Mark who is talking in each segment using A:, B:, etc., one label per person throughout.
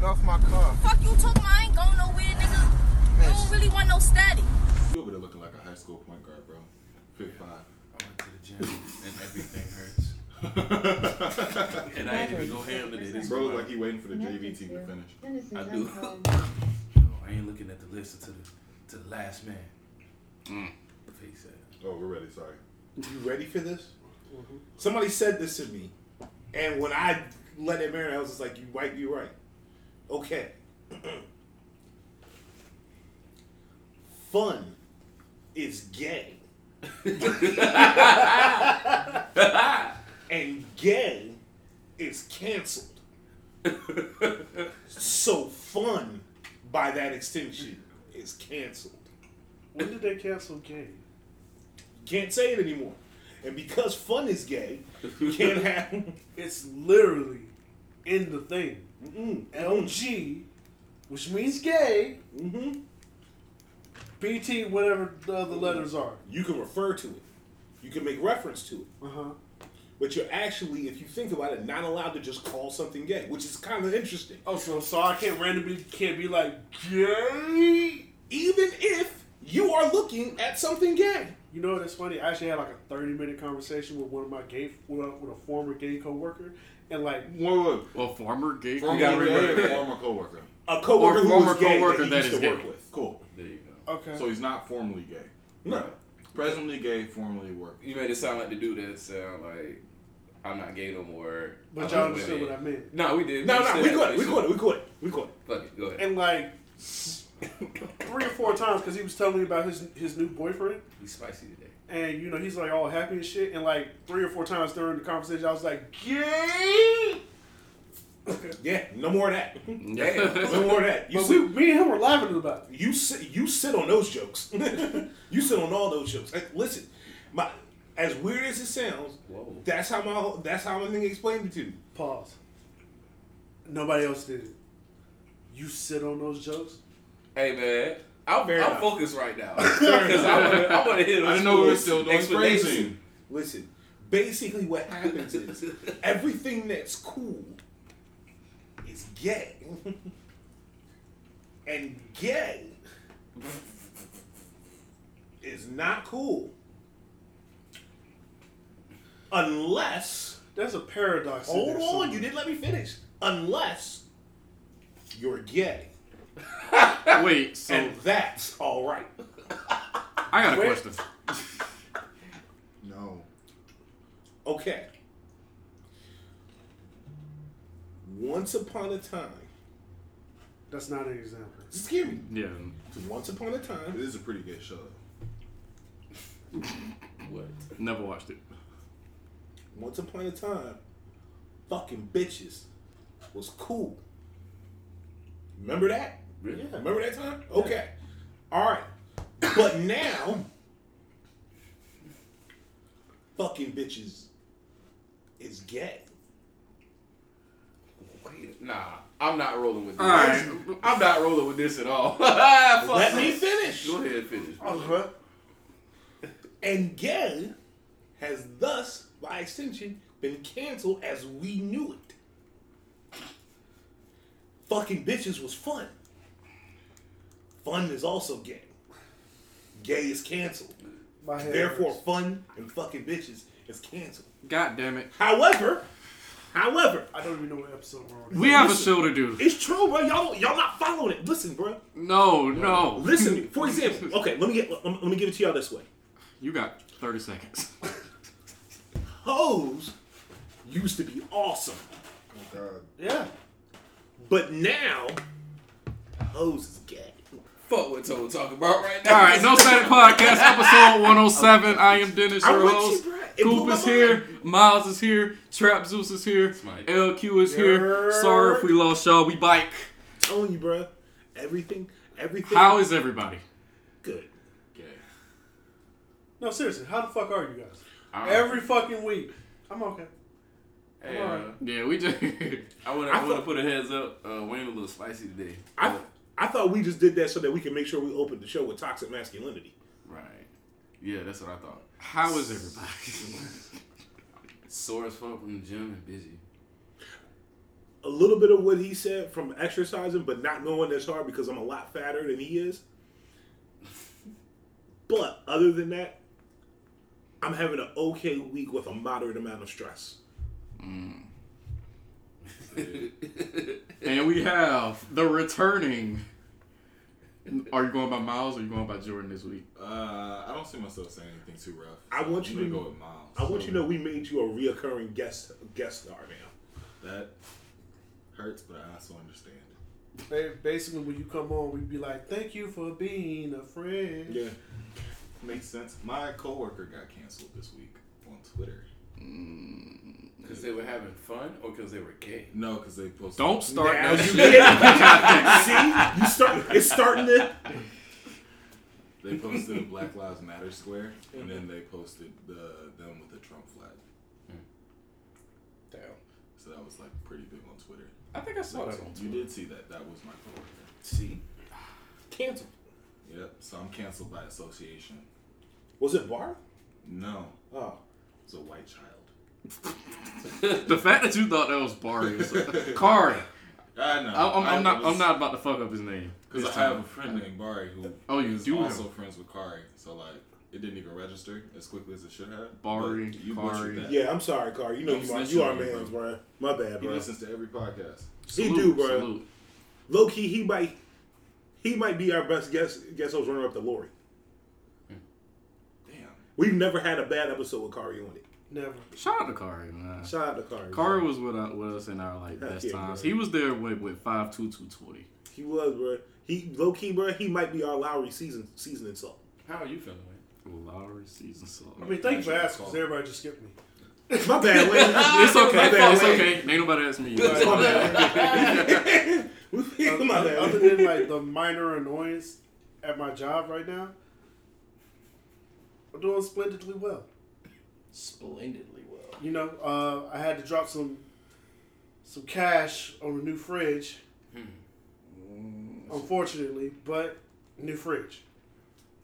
A: Get off my car.
B: Fuck you talking about? I ain't going nowhere, nigga. You don't really want no static.
C: You over there looking like a high school point guard, bro. Fit five.
D: I went to the gym and everything hurts. and I ain't even go ham today. This
C: Bro,
D: is
C: like he waiting for the JV team to finish.
D: I do. No, I ain't looking at the list until the, to the last man.
C: Mm.
D: Face ass.
C: Oh, we're ready. Sorry.
E: You ready for this? Mhm. Somebody said this to me, and when I let it marinate, I was just like, "You might be right." Okay. Fun is gay, and gay is canceled. so fun, by that extension, is canceled.
F: When did they cancel gay?
E: Can't say it anymore. And because fun is gay, you can't have.
F: It's literally in the thing.
E: Mm-mm.
F: LG, which means gay.
E: Mm-hmm.
F: BT, whatever the other letters are.
E: You can refer to it. You can make reference to it.
F: Uh huh.
E: But you're actually, if you think about it, not allowed to just call something gay, which is kind of interesting.
F: Oh, so so I can't randomly can't be like gay.
E: Even if you are looking at something gay.
F: You know what's funny? I actually had like a thirty minute conversation with one of my gay with a, with a former gay coworker, and like
C: Whoa, whoa.
G: Well, former gay.
C: Former
G: coworker.
C: gay or former coworker?
E: A coworker
G: Or
E: who
G: former
E: was gay
G: coworker
E: that
G: that
E: he used
G: is
E: to
G: gay.
E: work with.
C: Cool.
D: There you go.
F: okay,
C: So he's not formally gay.
E: No.
C: Presently gay, formerly work.
D: You made it sound like the dude that sound like I'm not gay no more.
F: but
D: I'm
F: y'all understood what I meant.
D: No, we did.
E: No, no, we
D: that.
E: caught it. We
D: said-
E: caught it. We caught it. We caught it.
D: Fuck it. Go ahead.
F: And like three or four times because he was telling me about his his new boyfriend.
D: He's spicy today.
F: And you know he's like all happy and shit, and like three or four times during the conversation, I was like, "Gay."
E: Yeah, no more of that.
D: Damn.
E: No more of that. You
F: But
E: sit,
F: we, me and him were laughing about it.
E: you sit, you sit on those jokes. you sit on all those jokes. Hey, listen, my as weird as it sounds,
D: Whoa.
E: that's how my that's how my thing explained it to me.
F: Pause. Nobody else did it. You sit on those jokes.
D: Hey man, I'm,
E: Fair
D: I'm
E: enough.
D: focused right now because I want to hit. want to.
C: I
D: those
C: didn't know we were
D: full
C: still doing
D: explanation.
C: phrasing.
E: Listen, basically what happens is everything that's cool is gay. and gay is not cool. Unless
F: There's a paradox.
E: hold on,
F: somewhere.
E: you didn't let me finish. Unless you're gay.
G: Wait, so
E: And that's alright.
G: I got a
F: Wait.
G: question.
C: No.
E: Okay. Once upon a time.
F: That's not an example.
E: Just hear me.
G: Yeah.
E: Once upon a
C: It
E: time,
C: is a pretty good show.
D: What?
G: Never watched it.
E: once upon a time, fucking bitches was cool. Remember that?
D: Really?
E: Remember that time? Okay. All right. But now, fucking bitches is gay.
D: Wait, nah, I'm not rolling with this.
G: All right.
D: I'm not rolling with this at all.
E: Let me finish.
D: Go ahead, and finish.
F: Uh-huh.
E: And gay has thus, by extension, been canceled as we knew it. Fucking bitches was fun. Fun is also gay. Gay is canceled.
F: My head
E: Therefore,
F: hurts.
E: fun and fucking bitches is canceled.
G: God damn it.
E: However, however,
F: I don't even know what episode we're on.
G: We have a show to do.
E: it's true, bro. Y'all, y'all not following it. Listen, bro.
G: No, no.
E: Listen. For example, okay, let me get, let me, let me give it to y'all this way.
G: You got 30 seconds.
E: Hoes used to be awesome.
C: Oh God.
F: Yeah.
E: But now, hoes is gay.
D: Fuck what Toad talking about right now.
G: All right, No Static Podcast, episode 107. I am Dennis,
E: I'm
G: your
E: you,
G: host.
E: bro. It
G: Coop is here. Miles is here. Trap Zeus is here. LQ is here. Sorry if we lost y'all. We bike.
E: telling you, bro. Everything, everything.
G: How is everybody?
E: good?
D: Okay.
F: No, seriously. How the fuck are you guys?
D: All right.
F: Every fucking week. I'm okay.
D: Hey, uh,
F: alright.
G: Yeah, we just.
D: I want to.
E: I
D: I want to
E: thought-
D: put a heads up. Uh, Wayne a little spicy today.
E: I, I thought we just did that so that we can make sure we opened the show with toxic masculinity.
D: right. Yeah, that's what I thought.
G: How is everybody?
D: Sore as fuck from the gym and busy.
E: a little bit of what he said from exercising, but not knowing as hard because I'm a lot fatter than he is. But other than that, I'm having an okay week with a moderate amount of stress. Mm.
G: And we have the returning. Are you going by Miles or are you going by Jordan this week?
C: Uh, I don't see myself saying anything too rough.
E: I want
C: I'm
E: you to-
C: gonna go with Miles.
E: I want you to know we made you a reoccurring guest guest star now.
C: that hurts, but I also understand.
F: Basically, when you come on, we'd be like, "Thank you for being a friend."
E: Yeah.
C: Makes sense. My coworker got canceled this week on Twitter.
D: Because they were having fun or because they were gay?
C: No, because they posted.
G: Don't start
E: Now
G: that
E: you
G: shit.
E: get See, you start. It's starting to.
C: They posted a Black Lives Matter square, and then they posted the them with the Trump flag.
G: Damn.
C: So that was like pretty big on Twitter.
G: I think I saw that on
C: You did see that. That was my coworker.
E: See, cancel.
C: Yep. So I'm canceled by association.
E: Was it Bar?
C: No,
E: Oh,
C: it's a white child.
G: The fact that you thought that was Barry. is- Kari.
C: I know.
G: I- I'm, I'm not. I'm not about to fuck up his name.
C: Because I have a friend named Bari who
G: Oh, you
C: is
G: do have-
C: also friends with Kari. So like, it didn't even register as quickly as it should have.
G: Bari,
C: you
G: Kari.
E: yeah. I'm sorry, Car. You know
C: I'm
E: you are.
C: snitching
E: You are
C: on
E: man's,
C: bro.
E: bro. My bad,
C: He listens to every podcast.
E: He
G: Salute,
E: do, bro.
G: salute.
E: Low key, he might. He might be our best guest. Guest host runner up to Lori.
C: Damn.
E: We've never had a bad episode with Kari on it.
F: Never.
G: Shout out to Kari, man.
E: Shout out to Kari.
G: Kari was with, uh, with us in our like
E: Heck
G: best
E: yeah,
G: times.
E: bro.
G: He was there with with five two two twenty.
E: He was, bro. He low key, bro. He might be our Lowry season seasoning salt.
D: How are you feeling, man?
G: Lowry season salt.
F: I mean, thank you for asking, because everybody just skipped me.
E: My bad, Wayne.
G: It's okay.
E: My bad,
G: It's
E: Wayne.
G: okay. Ain't nobody asked me.
E: My bad. My
F: Other than like the minor annoyance at my job right now, I'm doing splendidly well.
A: Splendidly well.
F: You know, uh, I had to drop some some cash on a new fridge, unfortunately, but new fridge.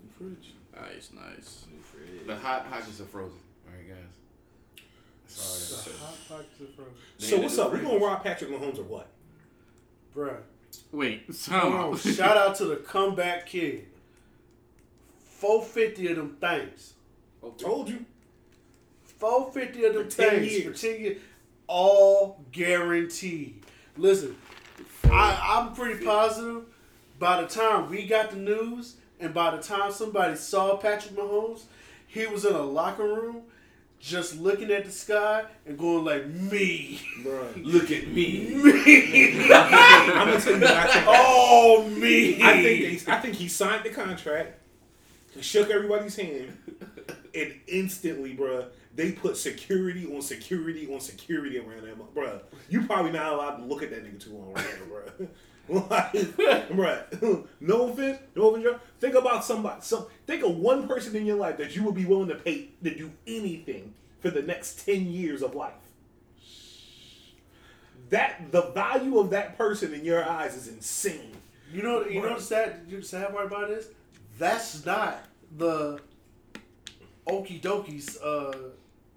F: New fridge.
G: Nice, nice. New fridge.
D: The hot pockets are frozen. All right, guys. That's all I
F: The hot pockets of frozen.
E: So what's up? We're gonna rob Patrick Mahomes or what?
F: Bruh.
G: Wait, time
F: Hold on.
G: out.
F: Shout out to the comeback kid. 450 of them things.
E: Told you.
F: 450 of them
E: For 10
F: things
E: years.
F: for 10 years. All guaranteed. Listen, I, I'm pretty positive by the time we got the news and by the time somebody saw Patrick Mahomes, he was in a locker room just looking at the sky and going like, me.
E: Bro.
D: Look at me.
E: I'm gonna tell you I think.
F: Oh, me.
E: I think they, I think he signed the contract, shook everybody's hand, and instantly, bruh, they put security on security on security around that, bruh. You probably not allowed to look at that nigga too long right now, bruh. like, bruh, no offense, no offense. Think about somebody, some, think of one person in your life that you would be willing to pay to do anything for the next ten years of life. That the value of that person in your eyes is insane.
F: You know, you know the sad, you sad part about this? That's not the okie dokies uh,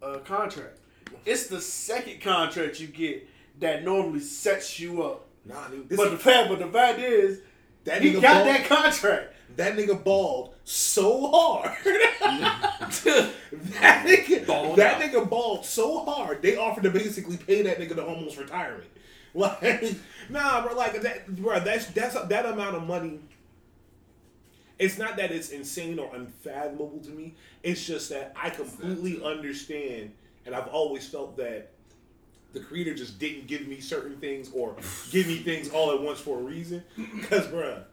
F: uh, contract. It's the second contract you get that normally sets you up.
E: Nah, dude,
F: But the fact, but the fact is,
E: that
F: he
E: nigga
F: got
E: balled,
F: that contract.
E: that nigga balled so hard. that nigga, that nigga balled so hard. They offered to basically pay that nigga to almost retirement. Like, nah, bro, like that, bro. That's that's that amount of money. It's not that it's insane or unfathomable to me. It's just that I completely understand, and I've always felt that the creator just didn't give me certain things or give me things all at once for a reason. Because, bruh,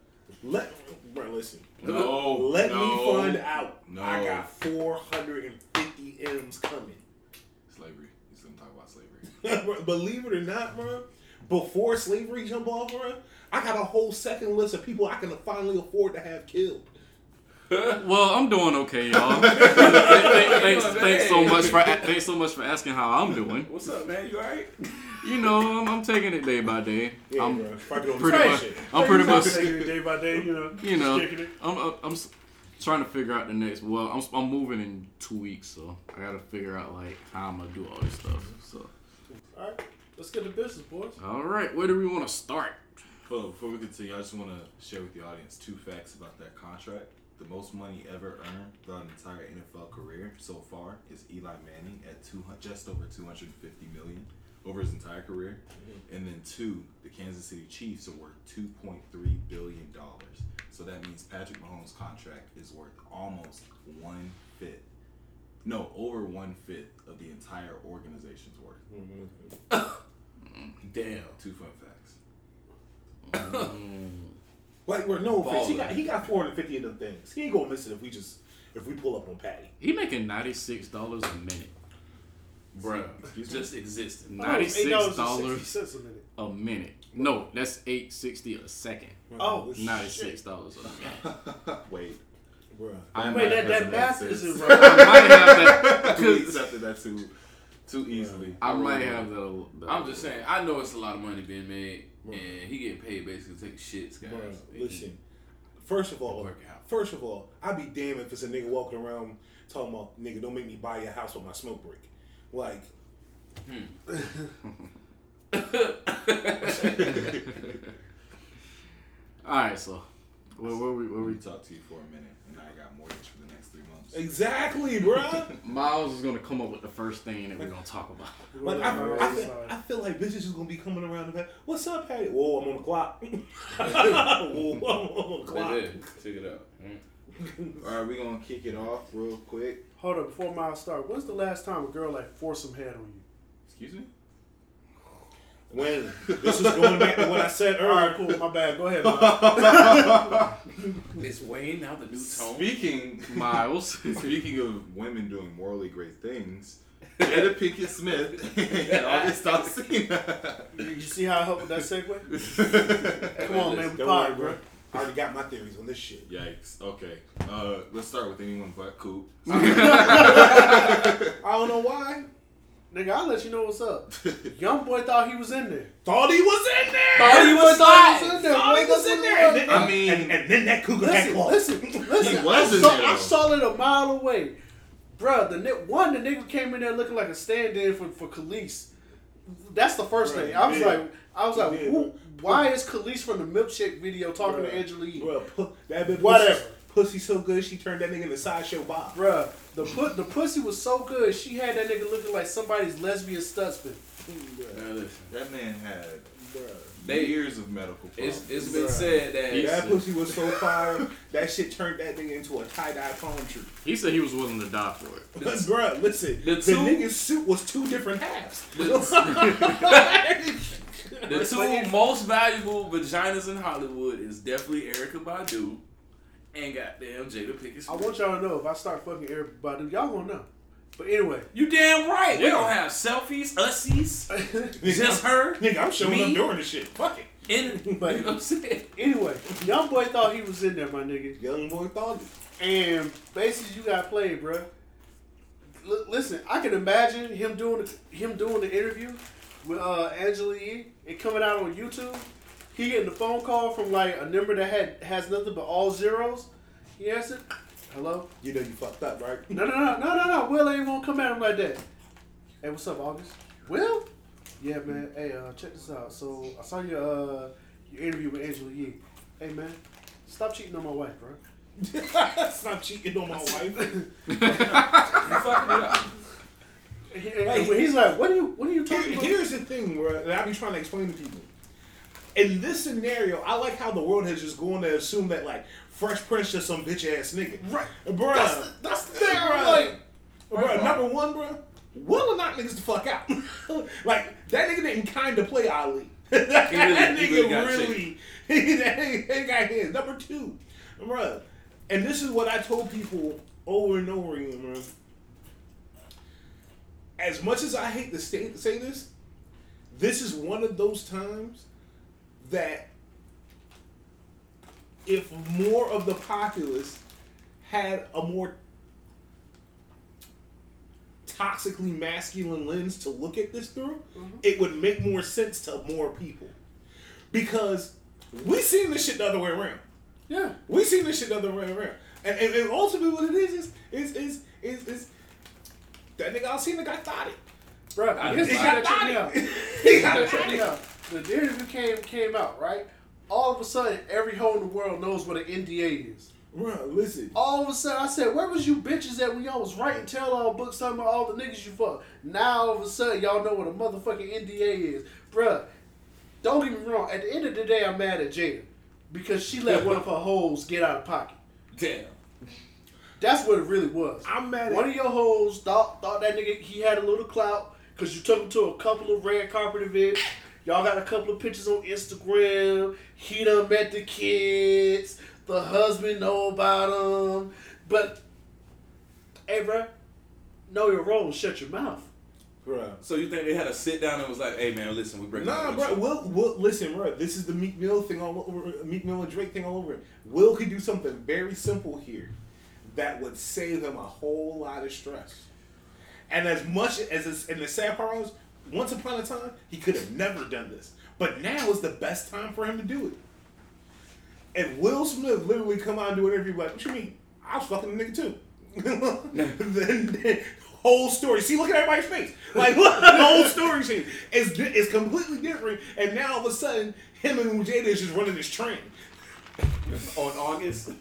E: let bruh, listen.
C: No,
E: Let me find out.
C: No.
E: I got 450 M's coming.
C: Slavery. He's gonna talk about slavery.
E: Believe it or not, bro. Before slavery jump off, bro, I got a whole second list of people I can finally afford to have killed.
G: Well, I'm doing okay, y'all. Th- th- thanks, thanks so much for thanks so much for asking how I'm doing.
D: What's up, man? You alright?
G: You know, I'm, I'm taking it day by day.
E: Yeah,
G: I'm
E: bro.
G: Pretty much. I'm pretty much,
F: Taking it day by day, you know.
G: you know,
F: just kicking it.
G: I'm I'm, I'm trying to figure out the next. Well, I'm I'm moving in two weeks, so I gotta figure out like how I'm gonna do all this stuff. So
F: All right. Let's get to business, boys.
G: All right, where do we want to start?
C: Well, before we continue, I just want to share with the audience two facts about that contract. The most money ever earned throughout an entire NFL career so far is Eli Manning at two just over 250 million over his entire career, mm-hmm. and then two, the Kansas City Chiefs are worth 2.3 billion dollars. So that means Patrick Mahomes' contract is worth almost one fifth, no, over one fifth of the entire organization's worth. Mm-hmm.
D: Damn.
C: Two fun facts. Mm.
E: Like, we're no offense. He got he got 450 of them things. He ain't gonna miss it if we just if we pull up on Patty.
G: He making ninety six dollars a minute.
D: Bro,
C: Excuse me?
D: Just existing.
G: Ninety six
F: $8.60 cents a minute.
G: a minute. No, that's eight sixty a second.
F: Oh,
G: Ninety
F: shit.
G: six dollars.
C: Wait.
E: Bruh.
C: I
F: Wait,
C: might
F: that, that math isn't
G: I might have that.
C: We
G: 'cause
C: accepted that too too easily.
G: I might have
C: it.
G: that. that
D: I'm just saying, I know it's a lot of money being made, and he getting paid basically to take shits, guys.
E: Bruh, listen. First of all, first of all, I'd be damned if it's a nigga walking around talking about nigga, don't make me buy your house with my smoke break. Like, hmm.
G: All right, so where, where we where
C: We
G: we
C: talked to you for a minute, and I got mortgage for the next three months.
E: Exactly, bro.
G: Miles is gonna come up with the first thing that we're gonna talk about.
E: Like I,
F: Alright,
E: I, feel. I feel like bitches is gonna be coming around the back. What's up, Patty? Whoa, I'm on the clock. Whoa, I'm on the
D: They
E: clock.
D: did. Check it out. Mm.
C: All right, we gonna kick it off real quick.
F: Hold up, before Miles start, when's the last time a girl like forced some head on you?
C: Excuse me.
E: When this is going back to what I said
F: All right,
E: earlier.
F: cool. My bad. Go ahead. Miles.
D: It's Wayne now the new tone.
C: Speaking
G: Miles.
C: speaking of women doing morally great things, Jada Pinkett Smith and August Alsina.
F: you see how I helped with that segue? Come on, man. We
E: Don't
F: pod,
E: worry,
F: bro.
E: bro. I already got my theories on this shit.
C: Yikes. Okay. Uh, let's start with anyone but Coop.
E: I don't know why.
F: Nigga, I'll let you know what's up. Young boy thought he was in there.
E: Thought he was in there.
D: Thought he was
F: Thought he was in there.
E: Thought he was in there. And
F: was.
E: then,
C: I mean-
E: and, and then that cougar had
F: Listen, listen, listen.
C: He was
F: I
C: in
F: saw,
C: there,
F: I saw it a mile away. Bruh, the one, the nigga came in there looking like a stand-in for, for Kelis. That's the first
E: Bruh,
F: thing. I was
E: he
F: like. I was
E: He
F: like,
E: did,
F: who, why is Kelis from the milkshake video talking
E: Bruh.
F: to Angela Yee?
E: That bitch
F: Whatever.
E: Pussy, pussy so good she turned that nigga into sideshow Bob.
F: Bruh, the put the pussy was so good. She had that nigga looking like somebody's lesbian studsman.
D: Now listen,
C: That man had
E: Bruh.
D: They-
C: years of medical problems.
D: it's it's been
E: Bruh.
D: said that
E: That pussy was so fire, that shit turned that nigga into a tie dye palm tree.
G: He said he was willing to die for it.
E: But bruh, listen,
D: the
E: the,
D: two-
E: nigga's suit was two different halves.
D: the two most valuable vaginas in Hollywood is definitely Erykah Badu and goddamn Jada Pinkett Smith.
F: I want y'all to know if I start fucking everybody, y'all gonna know. But anyway,
D: You damn right. We don't have selfies, ussies, just her.
E: Nigga, I'm showing
D: Me?
E: up during this shit. Fuck it.
D: In,
F: But-
D: you know what I'm saying?
F: anyway, young boy thought he was in there, my nigga.
E: Young boy thought it.
F: And basically, you got played, bruh. L- listen, I can imagine him doing the, him doing the interview with uh, Angela Yee and coming out on YouTube. He getting a phone call from like a number that had has nothing but all zeros. He answered, "Hello."
E: You know you fucked up, right?
F: No, no, no, no, no, no. Will ain't gonna come at him like that. Hey, what's up, August? Will? Yeah, man. Hey, uh, check this out. So I saw your uh your interview with Angela Yee. Hey, man, stop cheating on my wife, bro.
E: Stop cheating on my wife.
D: You fucking it up.
F: He- and he's like, "What are you? What are you
E: Here-
F: talking about?"
E: here's the thing, bro, that I be trying to explain to people. In this scenario, I like how the world has just gone to assume that like Fresh Prince just some bitch ass nigga.
F: Right.
E: Bruh.
F: That's the, that's the thing.
E: Bruh.
F: I'm like,
E: Bruh, number one, bruh, Will will knock niggas the fuck out. like that nigga didn't kind of play Ali. that
D: He really-
E: nigga
D: really got
E: really, that nigga he got hands. Number two, bruh, and this is what I told people over and over again, bruh. As much as I hate to say, say this, this is one of those times that if more of the populace had a more toxically masculine lens to look at this through, mm-hmm. it would make more sense to more people. Because we seen this shit the other way around.
F: yeah.
E: We seen this shit the other way around. And, and, and ultimately what it is is is is is, is that nigga Alsina got thotted.
F: Bro,
D: I
F: here's the
D: just-
F: shit that check me out. Here's the shit that check me out. The interview came came out, right? All of a sudden, every hoe in the world knows what an NDA is.
E: Bro, listen.
F: All of a sudden, I said, "Where was you bitches at when y'all was writing tell-all books talking about all the niggas you fuck?" Now all of a sudden, y'all know what a motherfucking NDA is, Bruh, Don't get me wrong. At the end of the day, I'm mad at Jada because she let one of her hoes get out of pocket.
D: Damn.
F: That's what it really was.
E: I'm mad at-
F: One of your hoes thought thought that nigga he had a little clout because you took him to a couple of red carpet events. Y'all got a couple of pictures on Instagram. He done met the kids. The husband know about them. But, hey, bro, know your role. And shut your mouth.
E: Bro.
D: So you think they had a sit down and was like, "Hey man, listen, we bring
E: Nah, bro. Will, Will, listen, bro. This is the Meek Mill thing all over. Meek Mill and Drake thing all over. Will could do something very simple here that would save him a whole lot of stress. And as much as it's, and the sad part was, once upon a time, he could have never done this. But now is the best time for him to do it. And Will Smith literally come out and do an interview like, "What you mean? I was fucking the nigga too." then, then whole story. See, look at everybody's face. Like look, the whole story. It's di- it's completely different. And now all of a sudden, him and Jada is just running this train.
D: on August.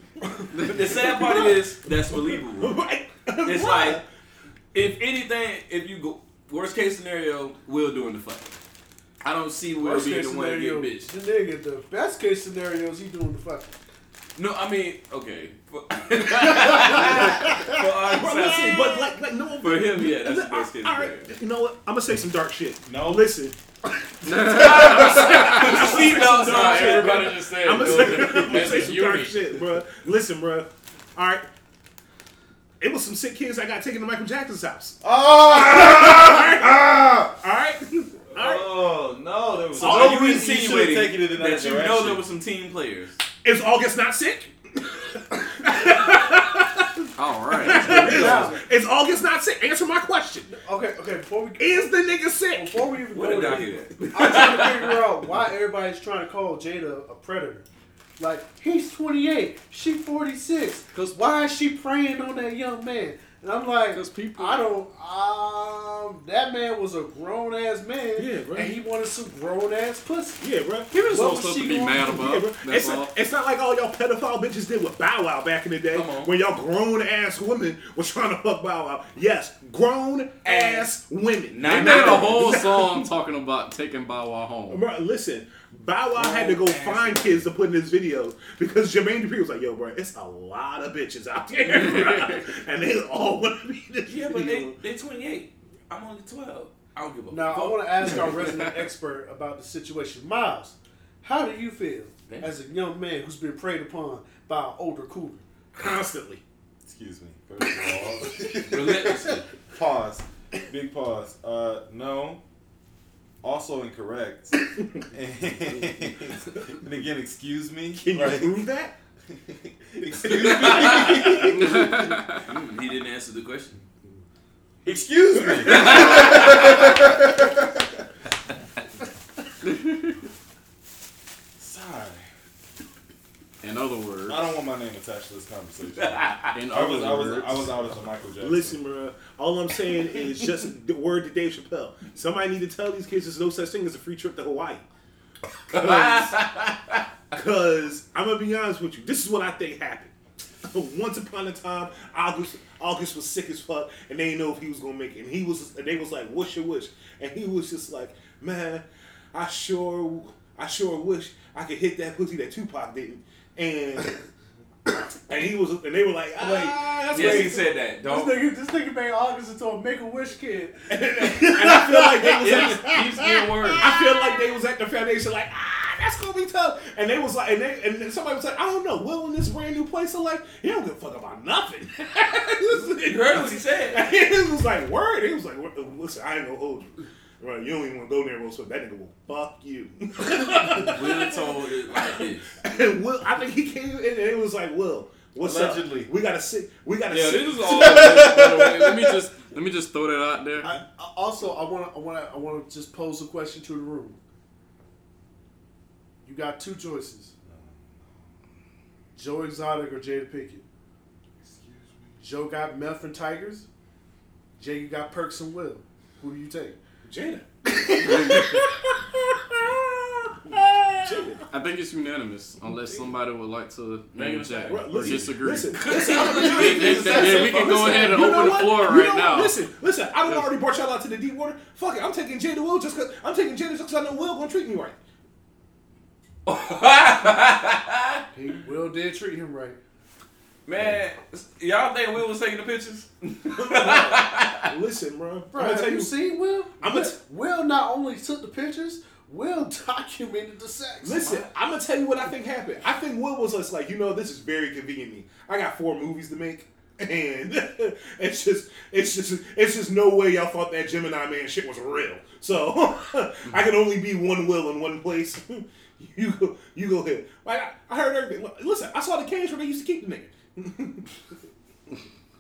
D: The sad part is that's believable. It's like if anything, if you go worst case scenario, Will doing the fucking. I don't see Will
F: Worst
D: being
F: case
D: the one to get
F: scenario,
D: bitch.
F: the nigga. The best case scenario is he doing the fucking.
D: No, I mean, okay. For, for
E: Bro,
D: our
E: listen, but like, like no.
D: For him, yeah, that's the best case
E: All right,
D: scenario.
E: you know what? I'm gonna say some dark shit.
C: No.
E: listen.
D: Seatbelts
E: Nah,
D: on.
G: Everybody just said
E: I'm gonna
G: build
E: say,
G: it
E: I'm gonna
G: as
E: say
G: a
E: some dark
G: unit.
E: shit, bro. Listen, bro. All right. It was some sick kids I got taken to Michael Jackson's house.
C: Oh!
E: All right. All right.
C: Oh no, there was
D: So
C: no
D: are you
C: reason you should have taken it in that,
D: that you know there were some team players?
E: Is August not sick?
G: All right.
E: Is August not sick? Answer my question.
F: Okay, okay. Before we
E: Is the nigga sick?
F: before we even
D: Where
F: go
D: did I
F: there,
D: hear that?
F: I'm trying to figure out why everybody's trying to call Jada a predator. Like he's 28, she 46. Cause why is she preying on that young man? And I'm like,
G: 'Cause people-
F: I don't. Um, that man was a grown ass man,
E: Yeah, bro.
F: and he wanted some grown ass pussy.
E: Yeah, bro.
G: Give us
F: What
G: some
F: was
G: stuff
F: she
G: to be mad
F: to
G: about.
E: Yeah, bro.
G: That's
E: It's,
G: all.
E: not, it's not like all y'all pedophile bitches did with Bow Wow back in the day
D: Come on.
E: when y'all grown ass women was trying to fuck Bow Wow. Yes, grown ass women.
D: Not
G: They
D: now.
G: made a whole song talking about taking Bow Wow home.
E: Bro, listen, Bow Wow had to go find kids to put in his videos because Jermaine Dupri was like, "Yo, bro, it's a lot of bitches out there, bro. and they all want to be this
D: Yeah, but
E: video."
D: they they 28. I'm only 12. I don't give a
F: Now I
D: fuck.
F: want to ask our resident expert about the situation. Miles, how do you feel
D: Yeah.
F: as a young man who's been preyed upon by an older cougar?
E: constantly.
C: Excuse me. First of all,
D: relentlessly.
C: pause. Big pause. Uh, no. Also incorrect. and again, excuse me.
E: Can you
C: Like,
E: prove that?
C: excuse me.
D: He didn't answer the question.
C: excuse me. Sorry.
G: In other words,
C: I don't want my name attached to this conversation.
G: in
C: I
G: other
C: was, I was,
G: words,
C: I was out as a Michael Jackson.
E: Listen, bro. All I'm saying is just the word to Dave Chappelle. Somebody need to tell these kids there's no such thing as a free trip to Hawaii. Because I'm gonna be honest with you, this is what I think happened. Once upon a time, August August was sick as fuck, and they didn't know if he was gonna make it. And he was, and they was like, "What's your wish?" And he was just like, "Man, I sure, I sure wish I could hit that pussy that Tupac didn't." And and he was, and they were like, "Ah, that's
D: yes,
E: crazy."
D: he said that.
F: This
D: Don't.
F: nigga, this nigga made August into a Make a Wish kid.
E: and I feel like they was
D: He's,
E: at,
D: worse.
E: I feel like they was at the foundation like, ah, that's gonna be tough. And they was like, and they and then somebody was like, I don't know, Will in this brand new place, so like, he don't give a fuck about nothing.
D: You heard what he said.
E: And it was like word. He was like, listen, I ain't gonna hold you. Right, you don't even want to go there, Will Smith. That nigga will fuck you.
D: Will told it like this.
E: and Will, I think he came in and it was like, Will, what's
C: Allegedly.
E: up? We gotta sit. We gotta
G: yeah,
E: sit.
G: this is all. by the way, let me just let me just throw that out there.
F: I, I- also, I want to, I want to, I want to just pose a question to the room. You got two choices: Joe Exotic or Jada Pinkett. Joe got meth and tigers. Jay got perks and will. Who do you take?
E: Jada. Jada.
G: I think it's unanimous, unless somebody would like to name Jack or
E: listen,
G: disagree.
E: Listen, listen,
G: Then- then- then we can go
E: listen,
G: ahead and
E: you
G: open the floor
E: You
G: right
E: know what?
G: now.
E: Listen, listen. I don't already brought y'all out to the deep water. Fuck it, I'm taking Jada Will just cause I'm taking Jada just cause I know Will gonna treat me right.
F: He Will did treat him right.
D: Man, y'all think Will was taking the pictures?
E: Listen, bro.
F: Bro, have
E: tell
F: you
E: you.
F: seen Will?
E: I'ma
F: Will,
E: t-
F: Will not only took the pictures, Will documented the sex.
E: Listen, I'm gonna tell you what I think happened. I think Will was just like, you know, this is very convenient. me. I got four movies to make, and it's just, it's just, it's just no way y'all thought that Gemini man shit was real. So I can only be one Will in one place. you go, you go ahead. Like I, I heard everything. Listen, I saw the cage where they used to keep the nigga.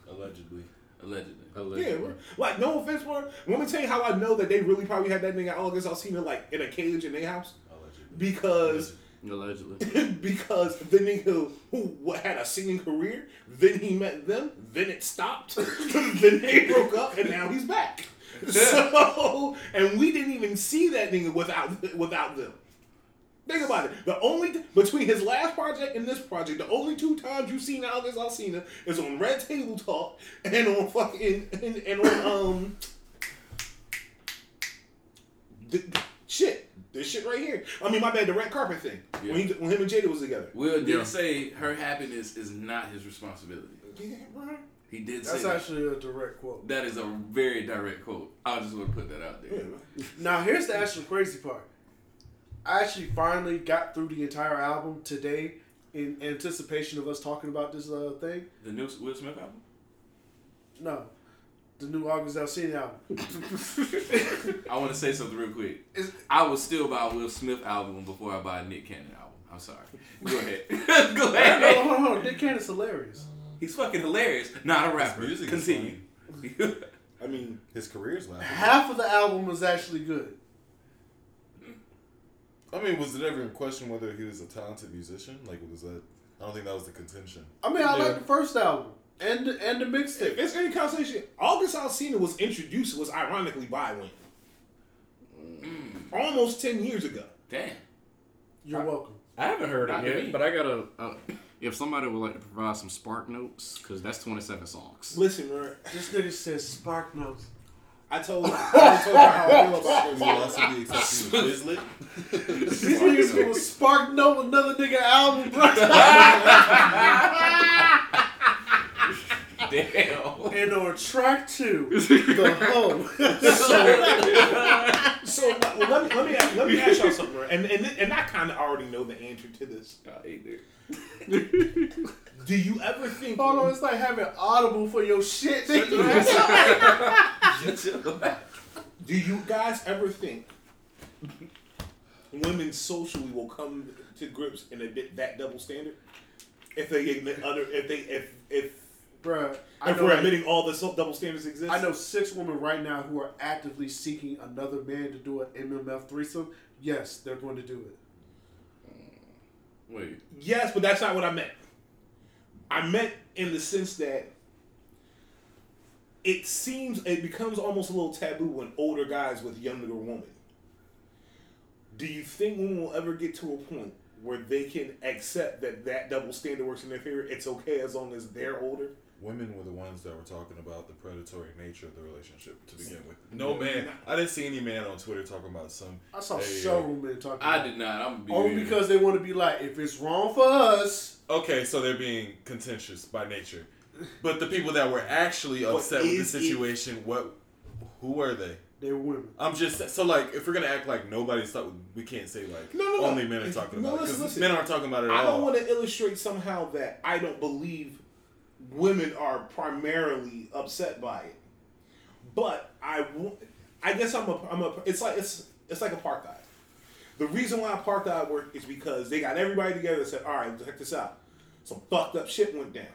C: Allegedly.
D: Allegedly. Allegedly.
E: Yeah, bro. Like no offense, bro. Let me tell you how I know that they really probably had that nigga August Alsina like in a cage in their house
C: Allegedly.
E: because.
G: Allegedly.
E: because the nigga who had a singing career, then he met them, then it stopped, then they broke up, and now he's back. So, and we didn't even see that nigga without without them. Think about it. The only between his last project and this project, the only two times you've seen Alex Alsina is on Red Table Talk and on fucking and, and on um th- shit. This shit right here. I mean, my bad. The red carpet thing when, he, when him and Jada was together.
D: Will did
G: Yeah.
D: say her happiness is not his responsibility.
E: Yeah, bro.
D: He did
F: That's
D: say that.
F: actually a direct quote.
D: That is a very direct quote. I just want to put that out there.
E: bro.
F: Now, here's the actual crazy part. I actually finally got through the entire album today in anticipation of us talking about this uh, thing.
D: The new Will Smith album.
F: No, the new August Alsina album.
D: I want to say something real quick.
F: Is-
D: I would still buy a Will Smith album before I buy a Nick Cannon album. I'm sorry. Go ahead. Go
F: No,
D: ahead.
F: hold on, hold on. Nick Cannon's hilarious.
D: He's fucking hilarious. Not a rapper.
C: music
D: Continue.
E: I mean,
C: His career's laughing.
F: Half of the album was actually good.
C: I mean, was it ever in question whether he was a talented musician? Like, was that? I don't think that was the contention.
F: I mean, I
E: Yeah.
F: like the first album and the, and the mixtape.
E: it's any conversation, August Alsina was introduced was ironically by Wayne. Almost ten years ago.
D: Damn.
F: You're welcome.
G: I haven't heard
D: Not
G: it yet, but I gotta. Uh, if somebody would like to provide some spark notes, because that's 27 songs.
E: Listen, bro,
F: This nigga says Spark Notes.
E: I told I told you how I feel about
C: Will
E: this.
C: also be accepting the Quizlet.
F: These niggas gonna Spark Note another nigga album, bro.
D: Damn.
F: and on track two, the hoe.
E: So let, let me let me ask, let me ask y'all something, bro. and and and I kind of already know the answer to this.
D: I hate it.
E: Do you ever think?
F: Hold on, it's like having Audible for your shit. nigga.
E: Do you guys ever think women socially will come to grips and admit that double standard? If they admit other, if they if if
F: Bruh, I
E: if
F: know,
E: we're
F: like,
E: admitting all the double standards exist,
F: I know six women right now who are actively seeking another man to do an MMF threesome. Yes, they're going to do it.
D: Wait.
E: Yes, but that's not what I meant. I meant in the sense that it seems it becomes almost a little taboo when older guys with younger women. Do you think women will ever get to a point where they can accept that that double standard works in their favor? It's okay as long as they're older.
C: Women were the ones that were talking about the predatory nature of the relationship to begin with. No man, I didn't see any man on Twitter talking about some.
F: I saw
C: Hey,
F: several men talking.
D: I
F: about
D: did not. I'm be.
F: Only
D: real.
F: because they want to be like, if it's wrong for us,
C: Okay, so they're being contentious by nature, but the people that were actually upset with the
E: is it-
C: situation, what, who are they?
F: they were women.
C: I'm just so like if we're gonna act like nobody's thought we can't say like
E: No, no, no.
C: only men are talking
E: No,
C: about it
E: listen,
C: because
E: listen.
C: men aren't talking about it at
E: I don't want to illustrate somehow that I don't believe women are primarily upset by it, but I, I guess I'm a, I'm a. It's like it's it's like apartheid. The reason why apartheid worked is because they got everybody together and said, "All right, check this out. Some fucked up shit went down."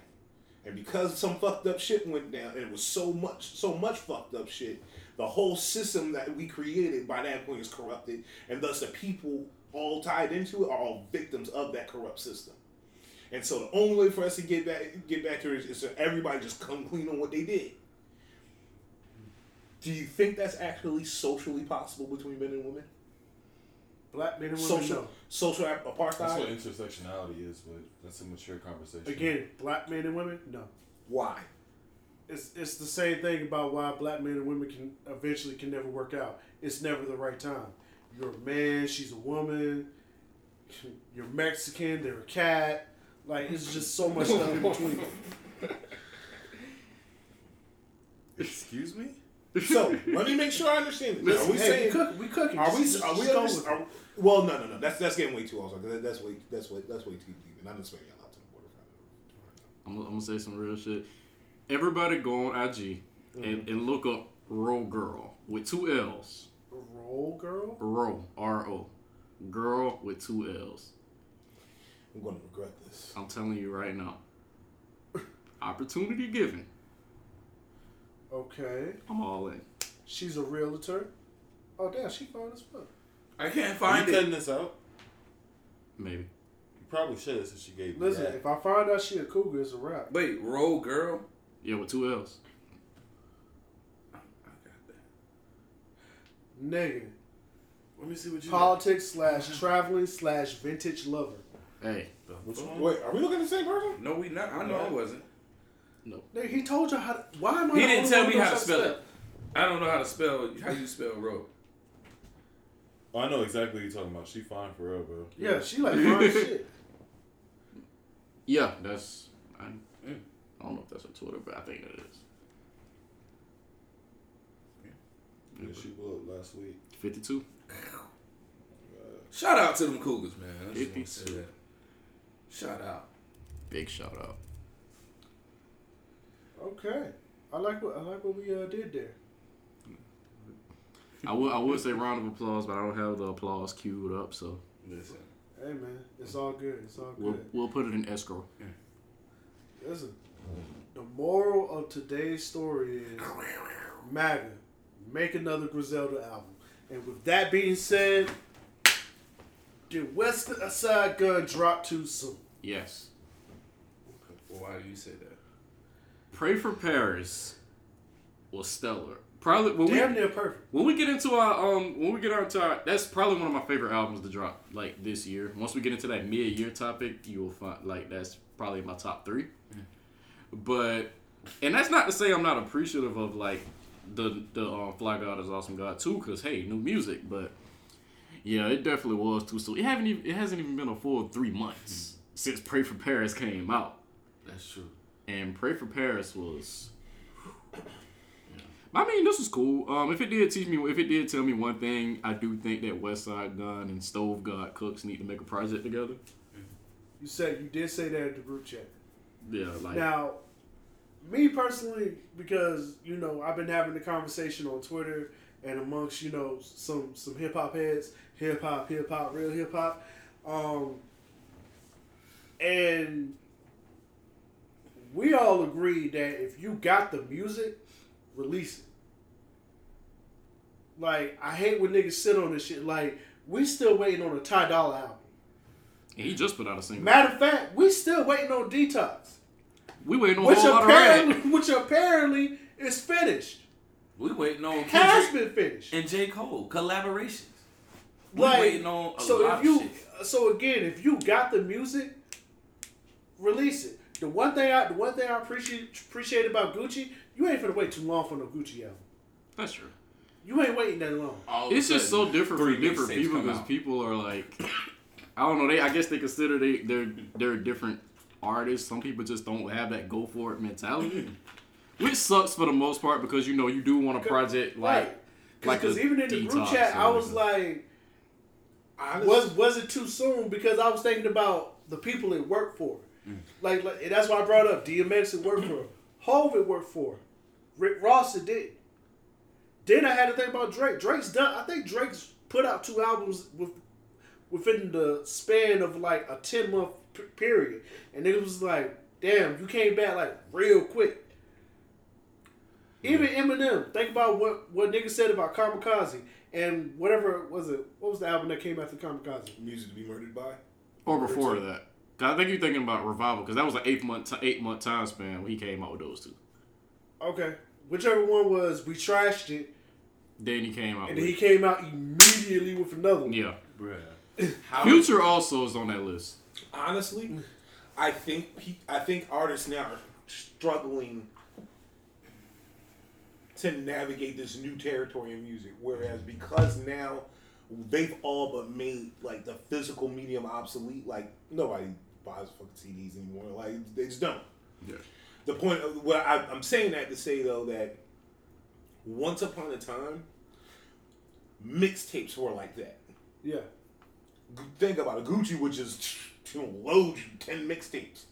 E: And because some fucked up shit went down, and it was so much, so much fucked up shit, the whole system that we created by that point is corrupted, and thus the people all tied into it are all victims of that corrupt system. And so the only way for us to get back get back to it is for everybody just come clean on what they did. Do you think that's actually socially possible between men and women?
F: Black men and women.
E: Social
F: no.
E: social ap-
C: That's what intersectionality is, but that's a mature conversation.
F: Again, black men and women. No.
E: Why?
F: It's it's the same thing about why black men and women can eventually can never work out. It's never the right time. You're a man. She's a woman. You're Mexican. They're a cat. Like it's just so much stuff in between.
C: Excuse me?
E: So let me make sure I understand this. Are we
F: hey,
E: saying?
F: we cook, we cooking.
E: Are we?
F: Just-
E: Are we?
F: just go
E: under- are- well, no, no, no. That's that's getting way too awesome. That, that's way that's way that's way too deep. And I'm just saying y'all out to the border.
G: I'm, I'm gonna say some real shit. Everybody go on IG and, mm-hmm. and look up Ro Girl with two L's.
F: Roll girl.
G: Ro R O. Girl with two L's.
E: I'm going to regret this.
G: I'm telling you right now. Opportunity given.
F: Okay.
G: I'm all in.
F: She's a realtor. Oh damn, she fine as fuck.
D: I can't
C: Are
D: find
C: you
D: it.
C: cutting this out?
G: Maybe.
C: You probably should have since she gave me
F: Listen,
C: that.
F: if I find out she a cougar, it's a wrap.
D: Wait, roll girl.
G: Yeah, with two L's.
D: I got that.
F: Nigga.
D: Let me see what you. got.
F: Politics slash traveling slash vintage lover.
G: Hey,
C: Which?
E: Wait, are we looking at the same person?
D: No, we not. I know I wasn't.
F: No. he told you how to. Why am I?
D: He didn't tell me how to spell it. I don't know how to spell how you spell row.
C: Oh, I know exactly what you're talking about. She fine for real, bro.
F: Yeah, she like fine shit.
G: yeah, that's. I, eh, I don't know if that's a Twitter, but I think it is.
C: Yeah, she blew up last week.
G: 52.
D: Shout out to them Cougars, man. I just wanna say
G: 52.
D: that. Shout out.
G: Big shout out.
F: Okay, I like what I like what we uh, did there.
G: I would I would say round of applause, but I don't have the applause queued up, so
D: Listen.
F: Hey man, it's all good. It's all
G: we'll
F: good.
G: we'll put it in escrow.
F: Listen, the moral of today's story is MAGA, make another Griselda album. And with that being said, did West Side Gun drop too soon?
G: Yes.
D: Why do you say that?
G: Pray for Paris was stellar. Probably when
F: Damn
G: we
F: near perfect.
G: when we get into our um when we get into our that's probably one of my favorite albums to drop like this year. Once we get into that mid year topic, you will find like that's probably my top three. But and that's not to say I'm not appreciative of like the the um, Fly God is Awesome God too, because hey, new music. But yeah, it definitely was too soon. It haven't even it hasn't even been a full three months since Pray for Paris came out.
D: That's true.
G: and Pray for Paris was. I mean, this was cool. Um, if it did teach me, if it did tell me one thing, I do think that Westside Gunn and Stove God Cooks need to make a project together.
F: You said you did say that in the group chat.
G: Yeah, like
F: Now, me personally, because you know I've been having the conversation on Twitter and amongst you know some some hip hop heads, hip hop, hip hop, real hip hop, um, and we all agree that if you got the music, release it. Like I hate when niggas sit on this shit. Like we still waiting on a Ty Dolla album.
G: he just put out a single.
F: Matter of fact, we still waiting on Detox.
G: we waiting on a whole lot of rap.
F: which apparently is finished.
D: We waiting on
F: Has
D: Kendrick
F: been finished.
D: and J Cole collaborations. We
F: Like,
D: waiting on a
F: so
D: lot
F: if you,
D: of shit.
F: so again, if you got the music, release it. The one thing I, the one thing I appreciate appreciate about Gucci, you ain't finna wait too long for no Gucci album.
G: That's true.
F: You ain't waiting that long.
D: All
G: It's just so different for different people because people are like, I don't know. They I guess they consider they they're they're different artists. Some people just don't have that go for it mentality, which sucks for the most part because you know you do want a project like
F: right.
G: like
F: Because
G: a
F: even in the group chat, I was
G: something.
F: like,
E: Honestly,
F: was was it too soon? Because I was thinking about the people it worked for.
G: Mm.
F: Like, like and that's why I brought up DMX it worked for, Hove it worked for, Rick Ross it did. Then I had to think about Drake. Drake's done. I think Drake's put out two albums with within the span of like a ten month p- period, and it was like, damn, you came back like real quick. Even Eminem, think about what what niggas said about Kamikaze and whatever was it? What was the album that came after Kamikaze?
E: music to be murdered by.
G: or before that. 'Cause I think you're thinking about Revival because that was an eight month eight month time span when he came out with those two.
F: Okay, whichever one was, we trashed it,
G: Then he came out.
F: and then
G: with-
F: he came out immediately with another one.
G: yeah.
D: Bruh.
G: Future also is on that list.
E: honestly, I think pe- I think artists now are struggling to navigate this new territory in music. Whereas because now they've all but made like the physical medium obsolete. Like nobody buys fucking CDs anymore. Like they just don't.
G: Yeah.
E: The point of what I, I'm saying that to say though that once upon a time, mixtapes were like that.
F: Yeah.
E: Think about it. Gucci would just load you ten mixtapes.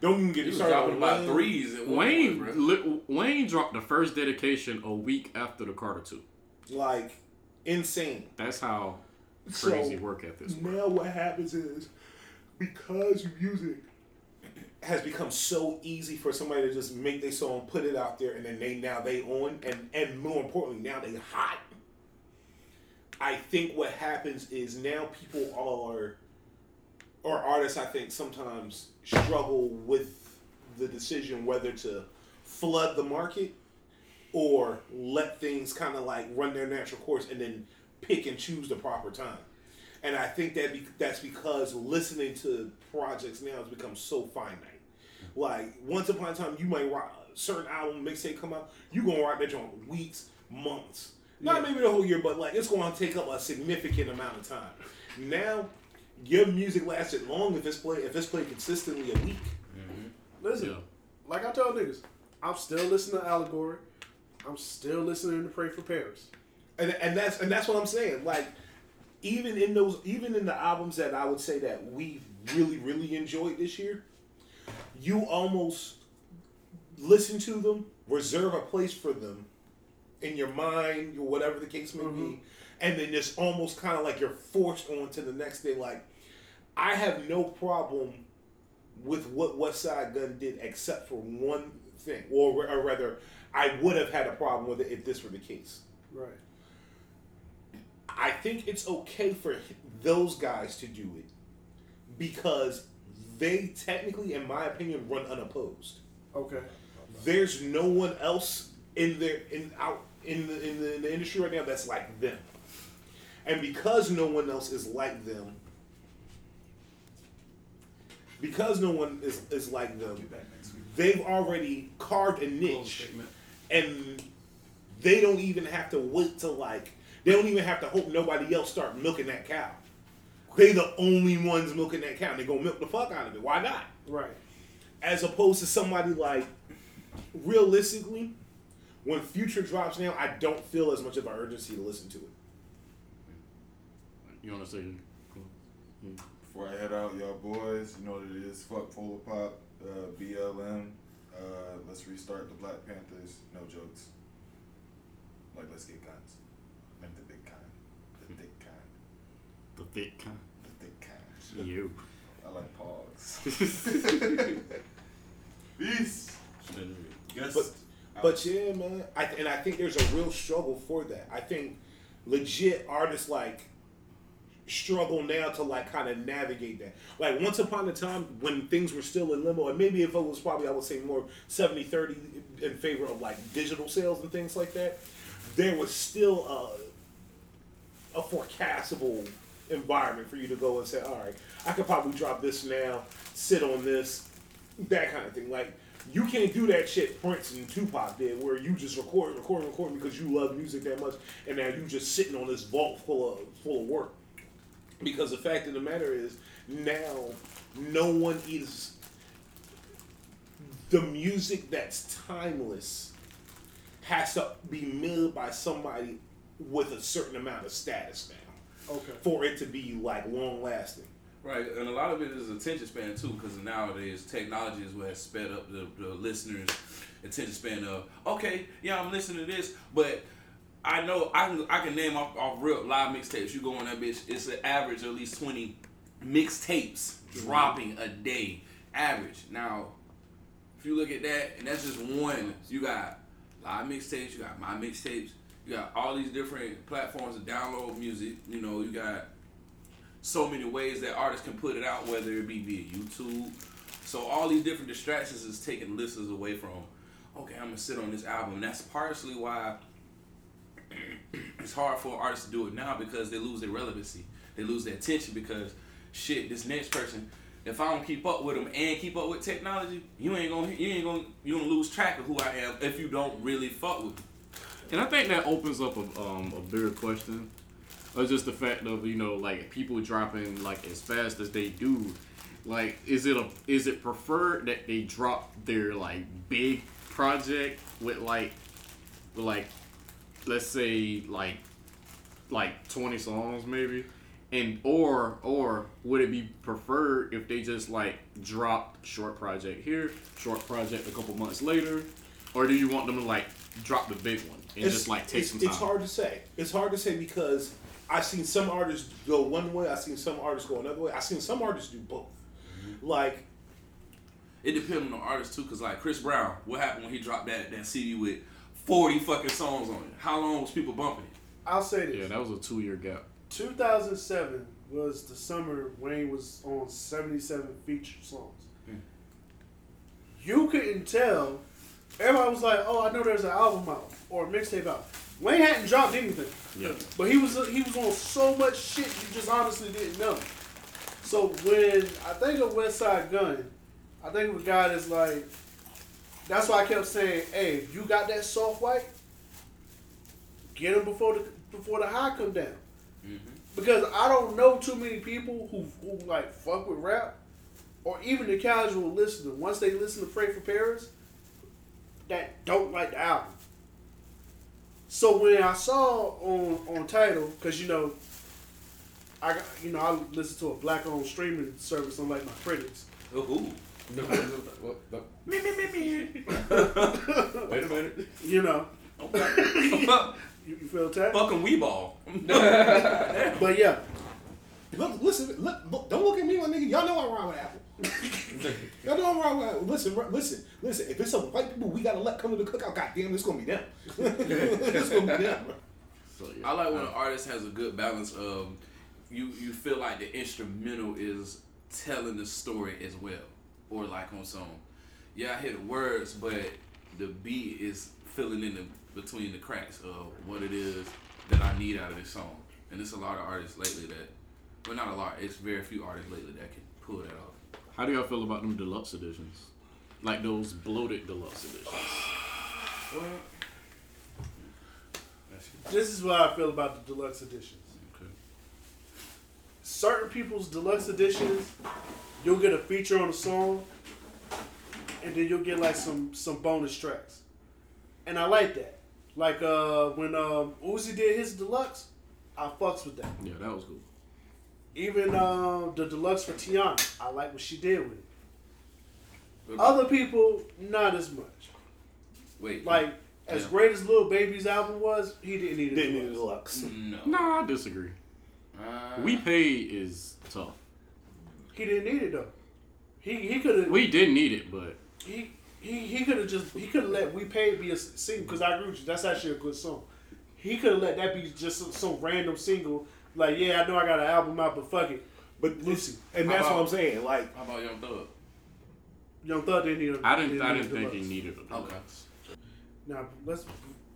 G: Yeah.
E: Don't even get
D: He
E: me
D: was
E: started
D: dropping
E: on
D: about threes
G: Wayne
D: point,
G: li- Wayne dropped the first dedication a week after the Carter Two.
E: Like insane.
G: That's how
E: So,
G: crazy work ethics work.
E: Now what happens is because music has become so easy for somebody to just make their song, put it out there, and then they now they on, and and more importantly, now they hot. I think what happens is now people are, or artists, I think sometimes struggle with the decision whether to flood the market or let things kind of like run their natural course and then pick and choose the proper time. And I think that be, that's because listening to projects now has become so finite. Like once upon a time, you might rock a certain album mixtape come out, you gonna rock that joint weeks, months, not maybe the whole year, but like it's gonna take up a significant amount of time. Now, your music lasted long if it's played if it's played consistently a week. Mm-hmm.
F: Listen,
G: Yeah.
F: like I told niggas, I'm still listening to Allegory. I'm still listening to Pray for Paris.
E: and and that's and that's what I'm saying. Like even in those, even in the albums that I would say that we really really enjoyed this year, you almost listen to them, reserve a place for them in your mind or whatever the case may be, mm-hmm. And then it's almost kind of like you're forced on to the next thing. Like I have no problem with what Westside Gunn did, except for one thing, or, or rather, I would have had a problem with it if this were the case.
F: Right.
E: I think it's okay for those guys to do it because they technically, in my opinion, run unopposed.
F: Okay.
E: There's no one else in there in out in the, in the in the industry right now that's like them, and because no one else is like them, because no one is is like them, they've already carved a niche, and they don't even have to wait to like they don't even have to hope nobody else start milking that cow. They the only ones milking that cow. They gonna milk the fuck out of it. Why not?
F: Right.
E: As opposed to somebody like realistically, when Future drops now, I don't feel as much of an urgency to listen to it.
G: You want to say? Cool.
C: Before I head out, y'all boys, you know what it is. Fuck Polar Pop, uh, BLM. Uh, let's restart the Black Panthers. No jokes. Like, let's get guns. Like the big kind. The thick kind.
G: The thick kind.
C: The thick kind.
G: You.
C: I like pogs. Peace. Yes.
E: But but yeah, man. I, and I think there's a real struggle for that. I think legit artists like struggle now to like kind of navigate that. Like once upon a time when things were still in limbo, and maybe if it was probably I would say more 70-30 in favor of like digital sales and things like that, there was still a a forecastable environment for you to go and say, all right, I could probably drop this now, sit on this, that kind of thing. Like you can't do that shit Prince and Tupac did, where you just record, record, record because you love music that much, and now you just sitting on this vault full of full of work. Because the fact of the matter is, now no one is the music that's timeless has to be made by somebody with a certain amount of status now
F: Okay.
E: for it to be like long lasting.
D: Right, and a lot of it is attention span too, because nowadays technology is what has sped up the, the listeners' attention span of okay, yeah, I'm listening to this, but I know I can I can name off, off real live mixtapes. You go on that bitch, it's an average of at least twenty mixtapes mm-hmm. dropping a day, average. Now, if you look at that, and that's just one, you got live mixtapes, you got my mixtapes, you got all these different platforms to download music. You know, you got so many ways that artists can put it out, whether it be via YouTube. So all these different distractions is taking listeners away from okay, I'm gonna sit on this album. And that's partially why it's hard for artists to do it now because they lose their relevancy. They lose their attention because shit, this next person, if I don't keep up with them and keep up with technology, you ain't gonna you ain't gonna you gonna lose track of who I am if you don't really fuck with me.
G: And I think that opens up a, um, a bigger question. Or just the fact of, you know, like people dropping like as fast as they do. Like, is it a is it preferred that they drop their like big project with like with like let's say like like twenty songs maybe? And or or would it be preferred if they just like drop short project here, short project a couple months later? Or do you want them to like drop the big one and just like take some time?
E: It's hard to say. It's hard to say because I've seen some artists go one way. I've seen some artists go another way. I've seen some artists do both.
G: Mm-hmm.
E: Like
D: It depends on the artist too, cause like Chris Brown, what happened when he dropped that that CD with forty fucking songs on it? How long was people bumping it?
F: I'll say this.
G: Yeah, that was a two year gap.
F: 2007 was the summer Wayne was on 77 featured songs. You couldn't tell. Everybody was like, "Oh, I know there's an album out or a mixtape out." Wayne hadn't dropped anything,
G: Yeah.
F: but he was he was on so much shit you just honestly didn't know. So when I think of Westside Gunn, I think of a guy that's like, that's why I kept saying, "Hey, if you got that soft white, get him before the before the high come down." Mm-hmm. Because I don't know too many people who, who like fuck with rap, or even the casual listener. Once they listen to Pray for Paris, that don't like the album. So when I saw on on Tidal, because you know, I got you know I listen to a black owned streaming service unlike my critics.
D: Ooh.
G: Me, me, me, me.
A: Wait a minute.
F: You know,
D: Fucking
F: you, you feel that?
D: Fucking Weeball.
F: But yeah,
E: look, listen, look, look, don't look at me, my nigga. Y'all know I'm wrong with Apple. Y'all know I'm wrong with Apple. Listen, listen, listen. If it's some white people we gotta let come to the cookout, goddamn, it's gonna be them. it's gonna be them.
G: So, yeah.
D: I like when an artist has a good balance of you you feel like the instrumental is telling the story as well. Or like on some yeah, I hear the words, but the beat is filling in the between the cracks of what it is that I need out of this song. And it's a lot of artists lately that well not a lot, it's very few artists lately that can pull that off.
G: How do y'all feel about them deluxe editions? Like those bloated deluxe editions.
F: this is what I feel about the deluxe editions.
D: Okay.
F: certain people's deluxe editions, you'll get a feature on a song, and then you'll get like some some bonus tracks, and I like that. Like uh, when um, Uzi did his deluxe, I fucks with that.
G: Yeah, that was cool.
F: Even uh, the deluxe for Tiana, I like what she did with it.
D: But-
F: Other people, not as much.
D: Wait,
F: Like as
D: Yeah.
F: great as Lil Baby's album was, he didn't need a
E: Didn't need a
F: deluxe.
E: deluxe.
D: no.
G: No, I disagree.
D: Uh,
G: We Paid is tough.
F: He didn't need it though. He he could have
G: We didn't need it, but
F: he he, he could have just he could have let We Paid be a single because I agree with you. That's actually a good song. He could have let that be just some, some random single. Like yeah, I know I got an album out, but fuck it.
E: But
F: Lucy.
E: and that's
D: How
E: what I'm saying. Like,
D: how about Young Thug?
F: Young Thug didn't need a.
G: I didn't. I didn't
F: a
G: think he needed a deluxe.
D: Okay.
F: Now let's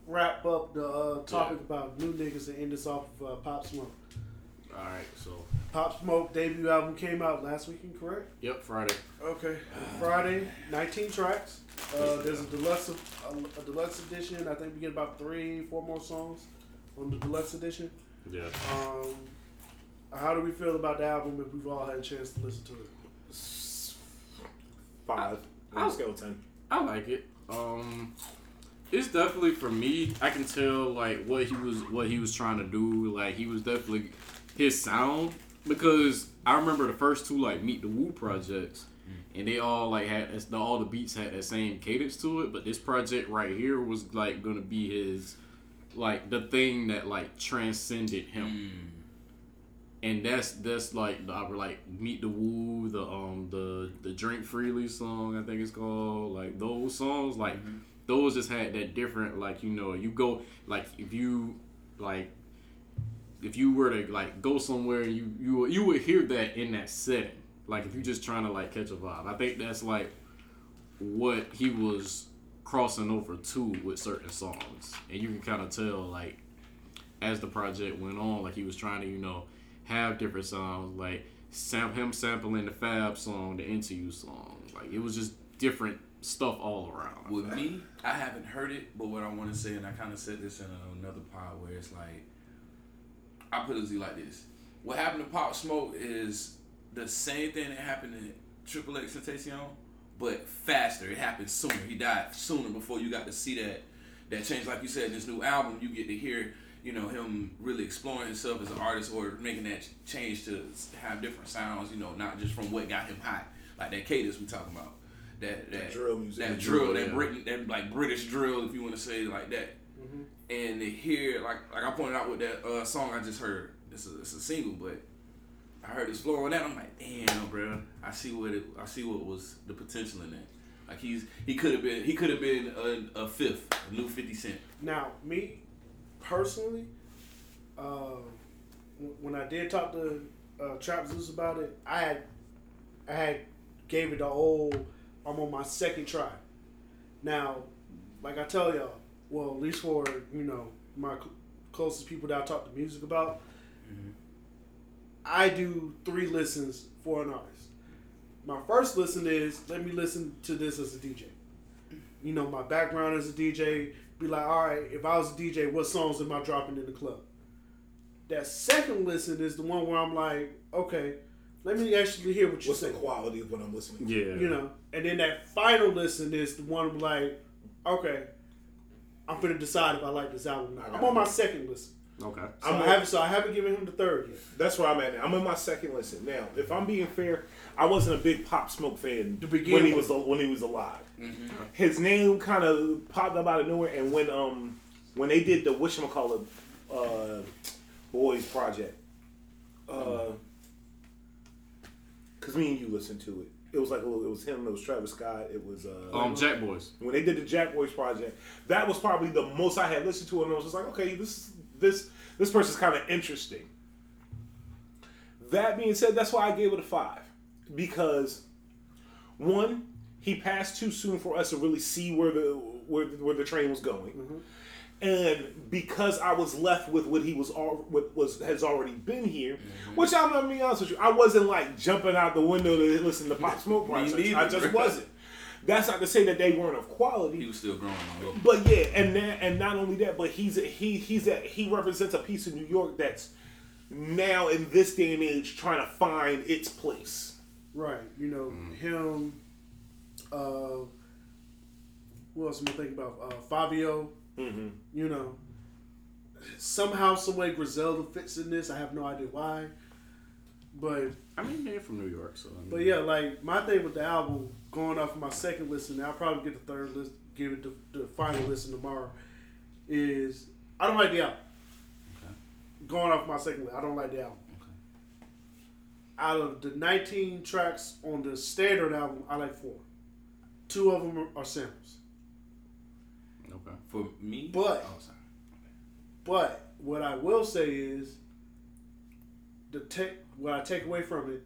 F: wrap up the uh, topic about new niggas and end this off of uh, Pop Smoke.
G: All right, so
F: Pop Smoke debut album came out last weekend, correct?
G: yep, Friday.
F: Okay. Friday, 19 tracks. Uh, there's a deluxe a, a deluxe edition. I think we get about three, four more songs on the deluxe edition.
G: Yeah.
F: Um, how do we feel about the album if we've all had a chance to listen to it?
E: five on a scale of ten.
G: I like it. Um, it's definitely for me. I can tell like what he was what he was trying to do. Like he was definitely his sound because I remember the first two like Meet the Woo projects, and they all like had the, all the beats had that same cadence to it. But this project right here was like gonna be his like the thing that like transcended him. And that's that's like the like meet the woo the um the the drink freely song i think it's called like those songs like those just had that different like you know you go like if you like if you were to like go somewhere you you you would hear that in that setting like if you're just trying to like catch a vibe i think that's like what he was crossing over to with certain songs, and you can kind of tell like as the project went on, like he was trying to you know have different songs, like sam- him sampling the Fab song, the You song, like it was just different stuff all around.
D: With me, I haven't heard it, but what I want to say, and I kind of said this in another pod where it's like, I put it like this. What happened to Pop Smoke is the same thing that happened to Triple X Tentacion, but faster. It happened sooner. He died sooner before you got to see that that change. Like you said in this new album, you get to hear you know him really exploring himself as an artist or making that change to have different sounds. You know, not just from what got him hot, like that cadence we talking about. That, that,
E: drill music.
D: that
E: That
D: drill,
G: drill,
D: that
G: yeah.
D: Britain, that like British drill, if you want to say it like that. And to hear, like, like I pointed out with that uh, song I just heard, it's a, it's a single, but I heard his flow on that. I'm like, damn, bro, I see what it, I see what was the potential in that. Like he's he could have been he could have been a, a fifth, a new Fifty Cent.
F: Now, me personally, uh, when I did talk to uh, Trap Zeus about it, I had I had gave it the old. I'm on my second try. Now, like I tell y'all, well, at least for you know my cl- closest people that I talk to music about, I do three listens for an artist. My first listen is let me listen to this as a DJ. You know, my background as a DJ, be like, all right, if I was a DJ, what songs am I dropping in the club? That second listen is the one where I'm like, okay, let me actually hear what you
E: What's the quality of what I'm listening to?
G: Yeah,
F: You know, and then that final listen is the one I'm like, okay, I'm gonna decide if I like this album. or not. I'm on my second listen.
G: Okay.
F: So
E: I'm
F: I haven't, so I haven't given him the third yet.
E: That's where I'm at now. I'm in my second listen now. If I'm being fair, I wasn't a big Pop Smoke fan
F: To begin
E: when he was when he was alive. His name kind of popped up out of nowhere, and when um when they did the whatchamacallit, uh boys project, uh, cause me and you listened to it. It was like a little, it was him, it was Travis Scott, it was uh
G: Um, Jack Boys.
E: when they did the Jack Boys project, that was probably the most I had listened to, and I was just like, okay, this this this person's kind of interesting. That being said, that's why I gave it a five. Because one, he passed too soon for us to really see where the where, where the train was going, mm-hmm. and because I was left with what he was all what was has already been here, mm-hmm. which I'm gonna be honest with you, I wasn't like jumping out the window to listen to Pop Smoke I just wasn't. That's not to say that they weren't of quality.
D: He was still growing on me.
E: But yeah, and that, and not only that, but he's a, he he's a, he represents a piece of New York that's now in this day and age trying to find its place.
F: Right. You know, him, uh, what else am I thinking about? Uh, Fivio.
E: Mm-hmm.
F: You know, somehow, some way, Griselda fits in this. I have no idea why. But
G: I mean, they're from New York, so. I mean,
F: but yeah, like my thing with the album, going off of my second listen, I'll probably get the third list, give it the, the final listen tomorrow. Is I don't like the album. Okay. Going off my second list, I don't like the album. Okay. Out of the 19 tracks on the standard album, I like four. Two of them are, samples.
G: Okay.
D: For me,
F: But-
D: oh, sorry.
F: But what I will say is, the take what I take away from it,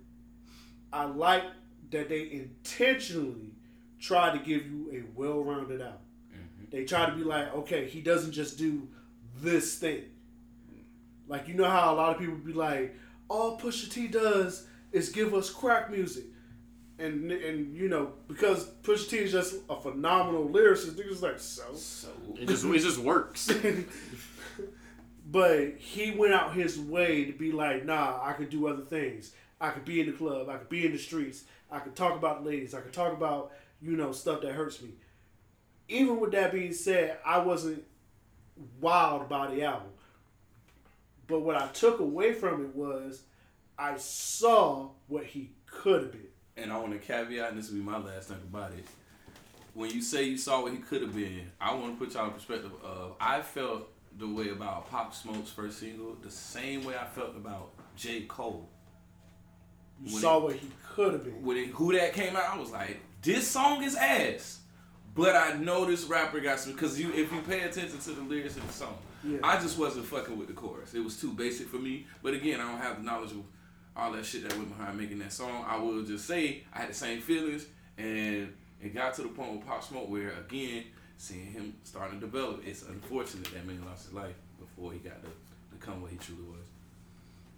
F: I like that they intentionally try to give you a well-rounded album. Mm-hmm. They try to be like, okay, he doesn't just do this thing. Like you know how a lot of people be like, all Pusha T does is give us crack music. And, and you know because Pusha T is just a phenomenal lyricist, niggas like so.
D: So
G: It just it just works.
F: But he went out his way to be like, nah, I could do other things. I could be in the club. I could be in the streets. I could talk about ladies. I could talk about, you know, stuff that hurts me. Even with that being said, I wasn't wild about the album. But what I took away from it was I saw what he could have been.
D: And I want to caveat, and this will be my last thing about it. When you say you saw what he could have been, I want to put y'all in perspective of I felt the way about Pop Smoke's first single, the same way I felt about J. Cole.
F: You
D: When
F: saw
D: it-
F: what he could have been.
D: When it, who that came out, I was like, this song is ass. But I know this rapper got some because you if you pay attention to the lyrics of the song,
F: Yeah.
D: I just wasn't fucking with the chorus. It was too basic for me. But again, I don't have the knowledge of all that shit that went behind making that song. I will just say I had the same feelings, and it got to the point with Pop Smoke where again seeing him starting to develop. It's unfortunate that man lost his life before he got to become what he truly was.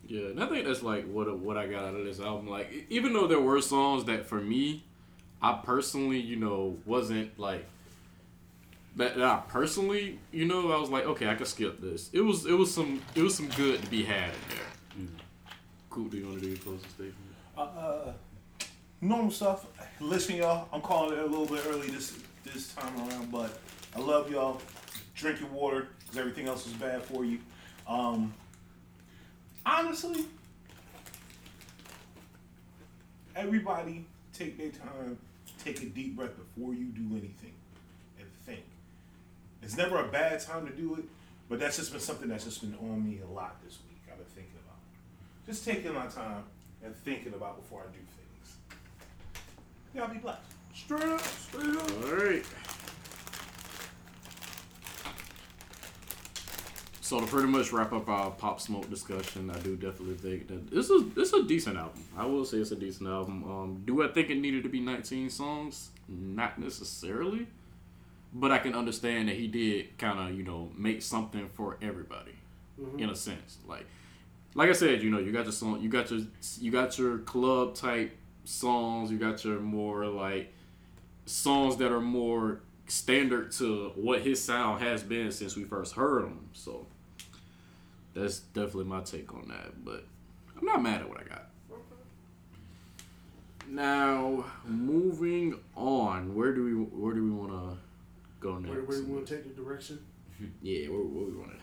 G: Yeah, and I think that's like what what I got out of this album. Like, even though there were songs that for me, I personally, you know, wasn't like that. that I personally, you know, I was like, okay, I could skip this. It was it was some it was some good to be had in there. Cool. Do you want to do your closing statement?
E: Uh, uh, normal stuff. Listen, y'all. I'm calling it a little bit early this this time around, but I love y'all. Drink your water because everything else is bad for you. Um, honestly, everybody take their time, take a deep breath before you do anything, and think. It's never a bad time to do it, but that's just been something that's just been on me a lot this week. I've been thinking about just taking my time and thinking about before I do things. Y'all be blessed.
F: Straight up, straight up.
G: All right. So to pretty much wrap up our pop smoke discussion, I do definitely think that this is this is a decent album. I will say it's a decent album. Um, do I think it needed to be 19 songs? Not necessarily, but I can understand that he did kind of you know make something for everybody in a sense. Like like I said, you know, you got your song, you got your you got your club type songs, you got your more like songs that are more standard to what his sound has been since we first heard him. So that's definitely my take on that. But I'm not mad at what I got. Now moving on, where do we where do we want to go next?
F: Where, where we want to take the direction?
G: Yeah, where, where we want to?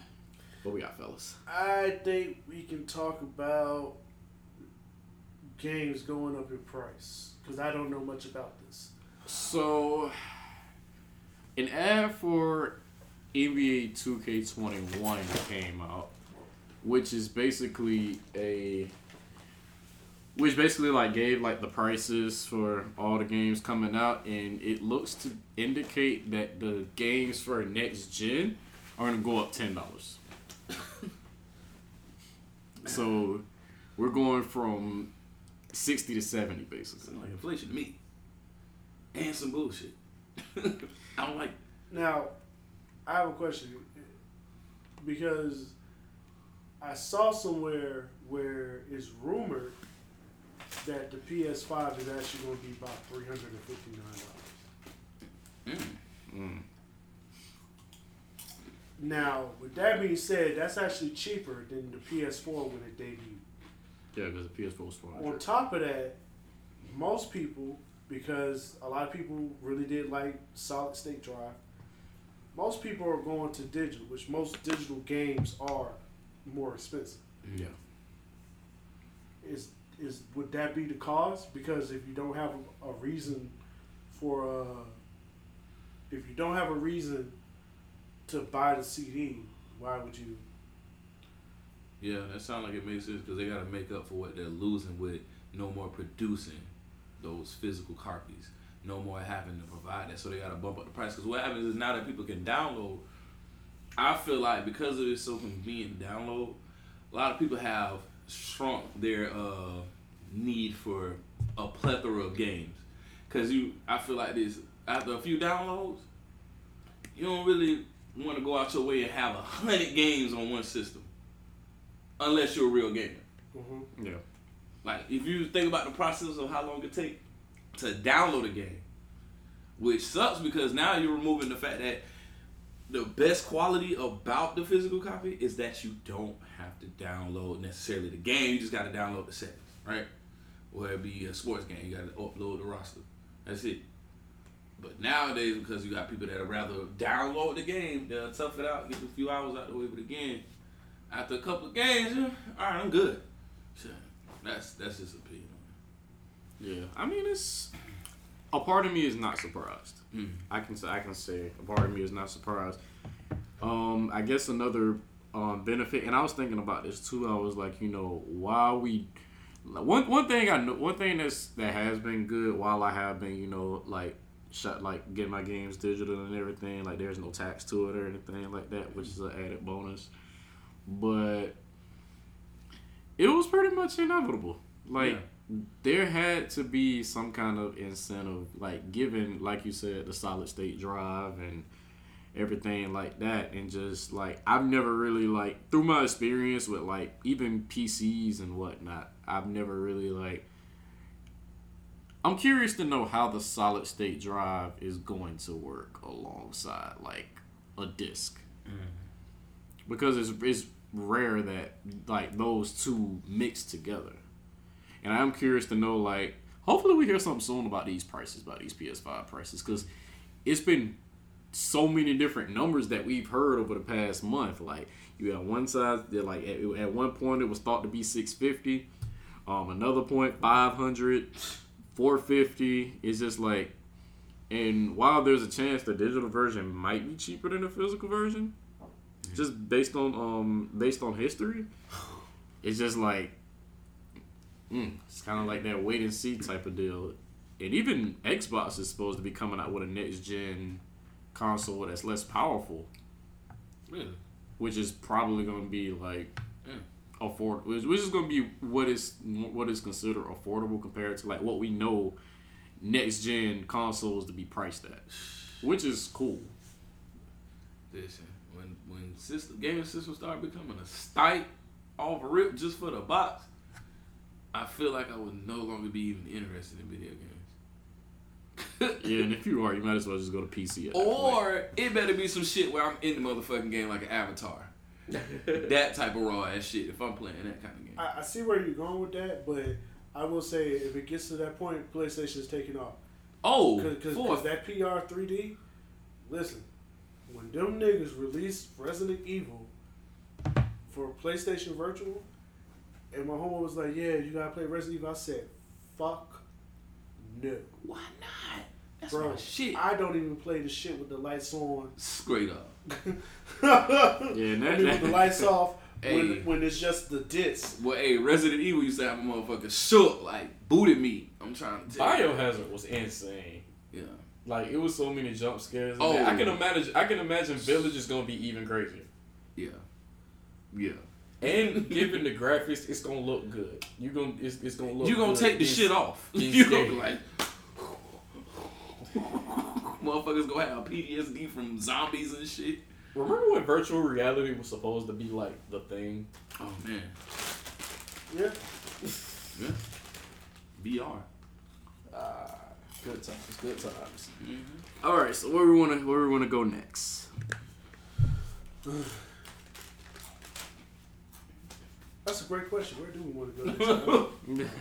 G: What we got, fellas?
F: I think we can talk about games going up in price because I don't know much about this.
G: So, an ad for NBA 2K21 came out, which is basically a which basically like gave like the prices for all the games coming out and it looks to indicate that the games for next gen are going to go up $10. so, we're going from 60 to 70 basically.
D: Like inflation to me. And some bullshit. I don't like
F: Now, I have a question because I saw somewhere where it's rumored that the PS5 is actually going to be about three hundred and fifty nine dollars.
G: Mm.
F: Now, with that being said, that's actually cheaper than the PS4 when it debuted.
G: Yeah, because the PS4 was 400.
F: On top of that, most people, because a lot of people really did like solid state drive, most people are going to digital, which most digital games are more expensive.
G: Yeah.
F: Is is would that be the cause? Because if you don't have a, a reason for uh, if you don't have a reason to buy the CD, why would you?
D: Yeah, that sounds like it makes sense because they got to make up for what they're losing with no more producing those physical copies, no more having to provide that. So they got to bump up the price. Because what happens is now that people can download, I feel like because it is so convenient to download, a lot of people have shrunk their uh, need for a plethora of games. Because you, I feel like this after a few downloads, you don't really want to go out your way and have a hundred games on one system unless you're a real gamer.
F: Mm-hmm.
G: Yeah.
D: Like if you think about the process of how long it take to download a game, which sucks because now you're removing the fact that the best quality about the physical copy is that you don't have to download necessarily the game. You just got to download the settings, right? Or it be a sports game, you got to upload the roster. That's it. But nowadays, because you got people that rather download the game, they'll tough it out, get a few hours out the way. But again, after a couple of games, all right, I'm good. So that's that's just opinion.
G: Yeah. I mean, it's a part of me is not surprised.
D: Mm.
G: I can say I can say a part of me is not surprised. Um, I guess another um, benefit, and I was thinking about this too. I was like, you know, while we one one thing I know, one thing that's that has been good while I have been, you know, like shut like getting my games digital and everything. Like there's no tax to it or anything like that, which is an added bonus. But it was pretty much inevitable. Like there had to be some kind of incentive, like given, like you said, the solid state drive and everything like that, and just like I've never really like through my experience with like even PCs and whatnot, I've never really like. I'm curious to know how the solid state drive is going to work alongside like a disk mm-hmm. because it's it's rare that like those two mix together. And I'm curious to know like hopefully we hear something soon about these prices, about these PS5 prices cuz it's been so many different numbers that we've heard over the past month. Like you had one side that like at, at one point it was thought to be 650, um another point 500, 450. It's just like and while there's a chance the digital version might be cheaper than the physical version, just based on um based on history, it's just like mm, it's kind of like that wait and see type of deal. And even Xbox is supposed to be coming out with a next gen console that's less powerful,
D: Really?
G: which is probably going to be like
D: Yeah.
G: afford, which, which is going to be what is what is considered affordable compared to like what we know next gen consoles to be priced at, which is cool.
D: Listen, when when system gaming systems start becoming a stike off rip just for the box, I feel like I would no longer be even interested in video games.
G: Yeah, and if you are, you might as well just go to PC. At.
D: Or it better be some shit where I'm in the motherfucking game like an avatar. that type of raw ass shit if I'm playing that kind of game.
F: I, I see where you're going with that, but I will say if it gets to that point, PlayStation is taking off.
D: Oh,
F: Because
D: for-
F: that PR 3D, listen, when them niggas released Resident Evil for PlayStation Virtual, and my homie was like, "Yeah, you gotta play Resident Evil," I said, "Fuck no,
D: why not? That's
F: bro.
D: my shit.
F: I don't even play the shit with the lights on.
D: Straight up.
F: yeah,
G: and
F: I
G: that-
F: with the lights off
D: Hey.
F: when, when it's just the disc.
D: Well, hey, Resident Evil used to have a motherfucker shook, like booted me. I'm trying to tell you.
A: Biohazard was insane.
D: Yeah.
A: Like it was so many jump scares.
D: Oh.
A: I can oh. imagine. I can imagine Village is gonna be even crazier.
D: Yeah. Yeah.
A: And given the graphics, it's gonna look good. You gonna it's, it's gonna look.
D: You gonna
A: good.
D: take the
A: It's-
D: shit off. You gonna be like, motherfuckers gonna have PTSD from zombies and shit.
A: Remember when virtual reality was supposed to be like the thing?
D: Oh man,
F: Yeah,
D: yeah. VR.
A: Good times, good times.
G: All right, so where we want to where we want to go next?
F: that's a great question. Where do we want to go? Next?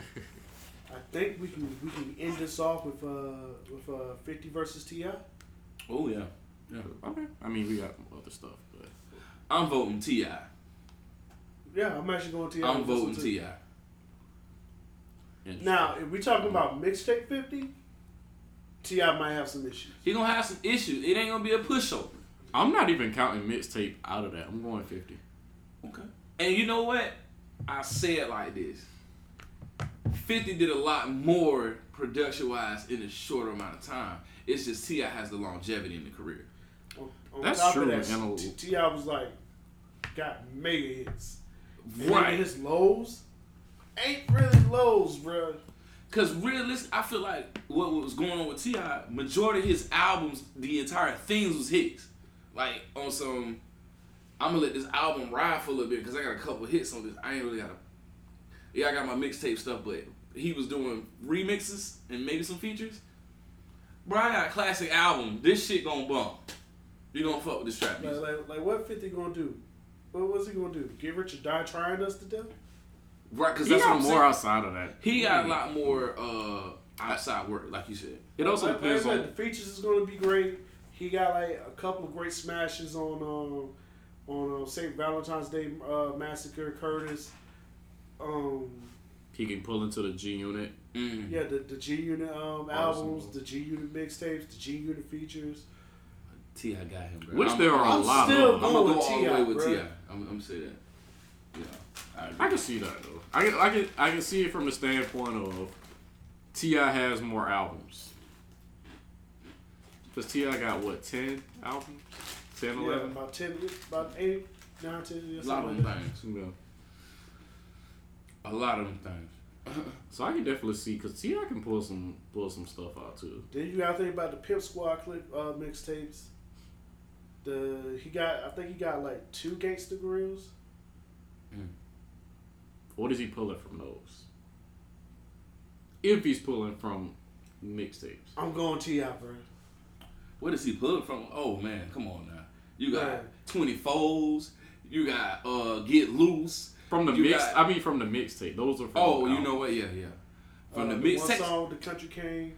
F: I think we can we can end this off with uh with uh 50 versus Ti.
D: Oh yeah. yeah.
G: Okay. I mean, we got other stuff, but
D: I'm voting Ti.
F: Yeah, I'm actually going Ti.
D: I'm
F: with this one,
D: voting
F: too.
D: Ti.
G: interesting.
F: Now, if we talking about mixtape 50, Ti might have some issues.
D: He gonna have some issues. It ain't gonna be a pushover.
G: I'm not even counting mixtape out of that. I'm going 50.
D: Okay. And you know what? I say it like this. 50 did a lot more production wise in a shorter amount of time. It's just T.I. has the longevity in the career.
G: That's true,
F: that, Ti was like got mega hits. And
D: Right.
F: His lows ain't really lows, bro.
D: Cause realistic, I feel like what was going on with T.I., majority of his albums, the entire things was hits. Like on some, I'm gonna let this album ride for a little bit because I got a couple hits on this. I ain't really got a, yeah, I got my mixtape stuff, but he was doing remixes and maybe some features. Bro, I got a classic album. This shit gonna bump. You gonna fuck with this trap
F: Like,
D: music?
F: like, like what 50 gonna do? What was he gonna do? Get rich or die trying us to death?
D: Right? Because that's what
G: got
D: I'm
G: more outside of that.
D: He got a lot more uh, outside work, like you said.
G: It also
F: like,
G: depends
F: like
G: on.
F: the features is gonna be great. He got like a couple of great smashes on um on uh, St. Valentine's Day uh, Massacre, Curtis. Um,
G: He can pull into the G unit.
D: Mm.
F: yeah, the, the G Unit um, albums, the G Unit mixtapes, the G Unit features.
D: Ti got him, bro.
G: Which there are a
F: I'm
G: lot
F: still
G: of.
D: I'm
F: going
D: gonna go all the way
F: T.I.,
D: with. Ti. I'm, I'm gonna say that. Yeah, I.
G: I can see that though. I can, I can I can see it from the standpoint of Ti has more albums. Cause Ti got what ten albums, 10,
F: Yeah,
G: 11?
F: about ten, about eight, nine, ten.
D: A lot of them things.
G: Yeah.
D: A lot of them things.
G: So I can definitely see because Ti can pull some pull some stuff out too.
F: Then you gotta think about the Pimp Squad Click uh, mixtapes. The he got I think he got like two Gangsta Grillz.
G: What is he pulling from those? If he's pulling from mixtapes.
F: I'm going Ti, bro.
D: What is he pulling from? Oh man, come on now. You got
F: Man.
D: twenty folds. You got uh get loose.
G: From the
D: You
G: mix,
D: got-
G: I mean from the mixtape. Those are from
D: Oh, you know what? Yeah, yeah. From
F: Uh,
D: the mix
F: one
D: sex,
F: song, the Country King.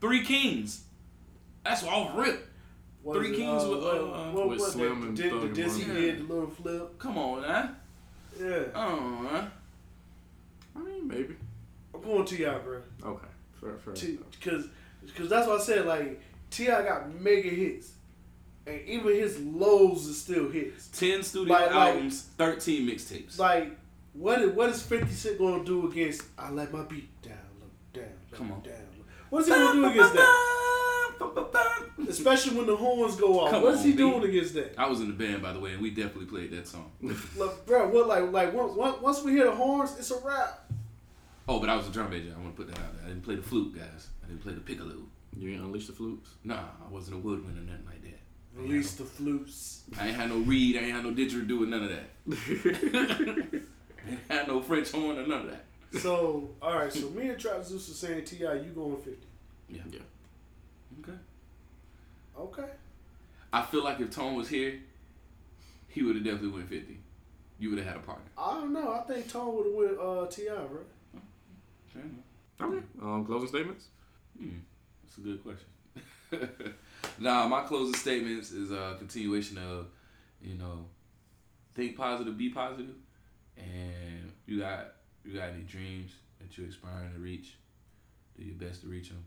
D: Three Kings. That's all rip.
F: What
D: Three
F: is it,
D: Kings with,
F: what-
D: uh,
F: what,
G: with
F: what,
G: Slim
F: the,
G: and
F: did,
G: Thug
F: the Dizzy did the little flip.
D: Come on, now.
F: Yeah,
D: Oh, huh?
G: I mean, maybe.
F: I'm going Ti, bro.
G: Okay, fair, fair.
F: Cause, cause that's what I said. Like Ti got mega hits, and even his lows is still hits.
D: Ten studio
F: Like- like-
D: albums, thirteen mixtapes.
F: Like, what is what is Fifty Cent gonna do against? I let my beat down, look down, look
D: Come on.
F: down. What is he gonna do against that? Especially when the horns go off.
D: Come
F: what is he
D: on, B.
F: doing against that?
D: I was in the band, by the way, and we definitely played that song.
F: Look, bro, what like like once once- once we hear the horns, it's a wrap.
D: Oh, but I was a drum major. I want to put that out there. I didn't play the flute, guys. I didn't play the piccolo.
G: You ain't unleash the flutes.
D: Nah, I wasn't a woodwind or nothing like that.
F: Release the flutes.
D: I ain't had no reed. I ain't had no didgeridoo or none of that. I ain't had no French horn or none of that.
F: So, all right. So me and Trap Zeus are saying Ti, you going fifty?
D: Yeah.
G: Yeah.
D: Okay.
F: Okay.
D: I feel like if Tone was here, he would have definitely went 50. You would have had a partner.
F: I don't know. I think Tone would have went uh, Ti, right?
G: Okay. Um, closing statements.
D: Hmm, that's a good question. nah, my closing statements is a continuation of, you know, think positive, be positive, and you got you got any dreams that you're aspiring to reach, do your best to reach them,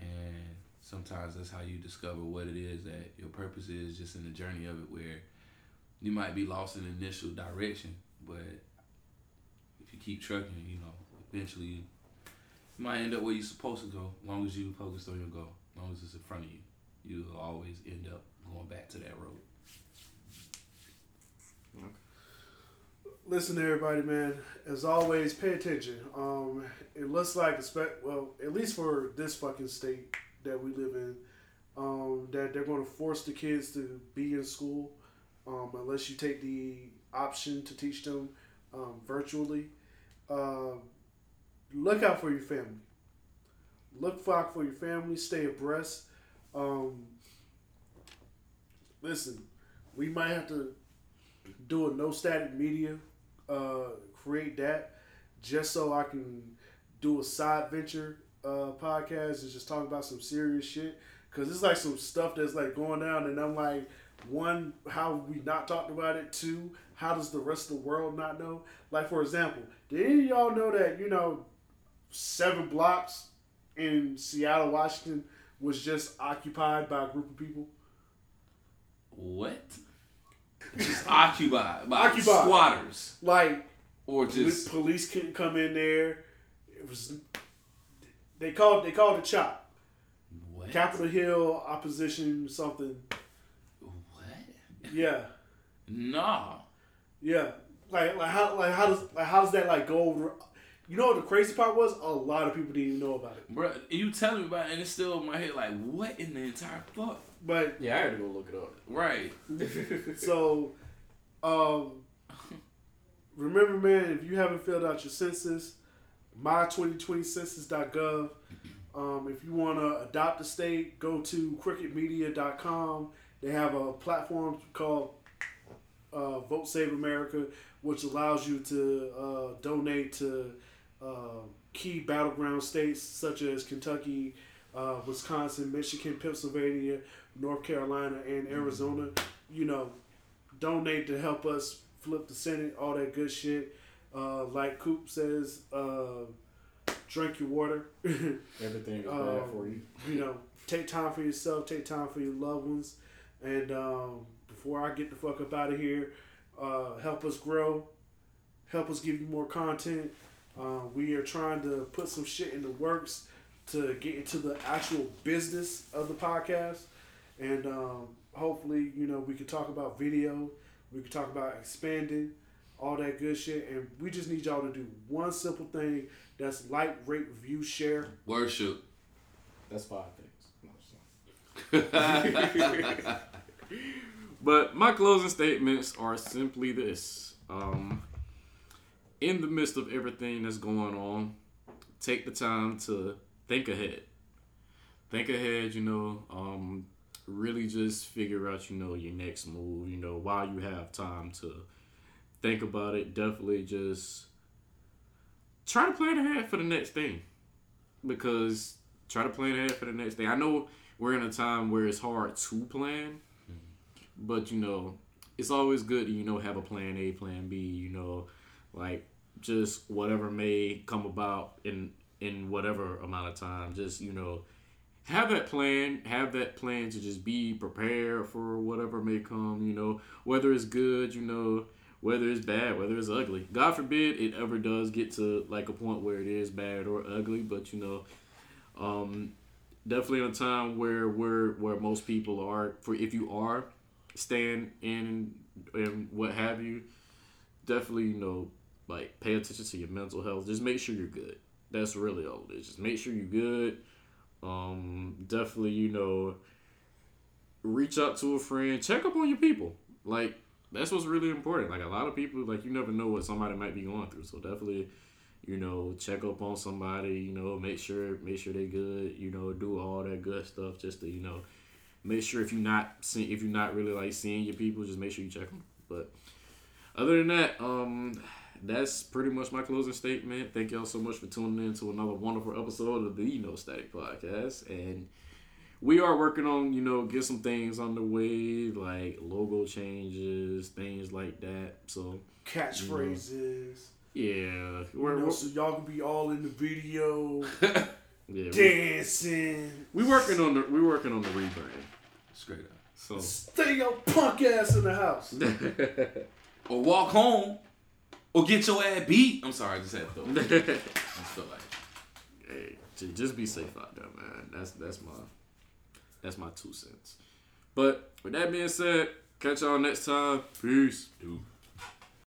D: and sometimes that's how you discover what it is that your purpose is, just in the journey of it, where you might be lost in the initial direction, but if you keep trucking, you know, eventually you might end up where you're supposed to go, long as you focus on your goal, long as it's in front of you. You'll always end up going back to that road. Okay.
F: Listen, everybody, man. As always, pay attention. Um, it looks like, expect well, at least for this fucking state that we live in, um, that they're going to force the kids to be in school, um, unless you take the option to teach them um, virtually. Um look out for your family. Look out for your family. Stay abreast. Um, listen, we might have to do a no static media, uh, create that just so I can do a side venture uh, podcast and just talk about some serious shit. Cause it's like some stuff that's like going down, and I'm like, one, how we not talked about it? Two, how does the rest of the world not know? Like for example, did any of y'all know that you know seven blocks in Seattle, Washington was just occupied by a group of people?
D: What? Just occupied by
F: Occupied.
D: squatters,
F: Like
D: or just
F: police couldn't come in there. It was they called they called it chop.
D: what?
F: Capitol Hill opposition something.
D: What?
F: Yeah,
D: Nah.
F: yeah. Like like how like how does like how does that like go over? You know what the crazy part was? A lot of people didn't even know about it.
D: Bruh, you telling me about it, and it's still in my head. Like, what in the entire fuck?
F: But
A: Yeah, I had to go look it up.
D: Right.
F: so, um, remember, man, if you haven't filled out your census, my2020census.gov. Um, if you want to adopt a state, go to crookedmedia.com. They have a platform called uh, Vote Save America, which allows you to uh, donate to uh, key battleground states such as Kentucky, uh, Wisconsin, Michigan, Pennsylvania, North Carolina, and Arizona. You know, donate to help us flip the Senate, all that good shit. Uh, like Coop says, uh, drink your water.
A: Everything is
F: Um,
A: bad for you.
F: you know, take time for yourself, take time for your loved ones. And um, before I get the fuck up out of here, uh, help us grow, help us give you more content. Uh, we are trying to put some shit in the works to get into the actual business of the podcast. And um, hopefully, you know, we can talk about video, we can talk about expanding, all that good shit. And we just need y'all to do one simple thing that's like, rate, review, share.
D: Worship.
A: That's five things. No,
G: But my closing statements are simply this. Um, in the midst of everything that's going on, take the time to think ahead. Think ahead, you know, um, really just figure out, you know, your next move, you know, while you have time to think about it. Definitely just try to plan ahead for the next thing. Because try to plan ahead for the next thing. I know we're in a time where it's hard to plan, but you know, it's always good to, you know, have a plan A, plan B, you know, like just whatever may come about in in whatever amount of time. Just, you know, have that plan, have that plan to just be prepared for whatever may come, you know, whether it's good, you know, whether it's bad, whether it's ugly. God forbid it ever does get to like a point where it is bad or ugly, but you know, um, definitely in a time where we're where most people are for if you are staying in and what have you, definitely you know like pay attention to your mental health. Just make sure you're good. That's really all it is. Just make sure you're good. Um, definitely you know reach out to a friend, check up on your people. Like that's what's really important. Like a lot of people, like you never know what somebody might be going through. So definitely, you know, check up on somebody. You know, make sure make sure they're good. You know, do all that good stuff just to you know make sure if you're not see, if you're not really like seeing your people, just make sure you check them. But other than that, um, that's pretty much my closing statement. Thank y'all so much for tuning in to another wonderful episode of the No Static Podcast. And we are working on, you know, get some things on the way, like logo changes, things like that. So
F: Catchphrases.
G: yeah,
F: You
G: we're,
F: know,
G: we're
F: so y'all can be all in the video,
G: yeah, we,
F: dancing.
G: we working on the we working on the rebrand.
D: Straight up.
G: So
F: Stay your punk ass in the house.
D: Or walk home. Or get your ass beat. I'm sorry, I just had to throw it. I just like
G: hey, just be safe out there, man. That's that's my that's my two cents. But with that being said, catch y'all next time. Peace.
D: dude.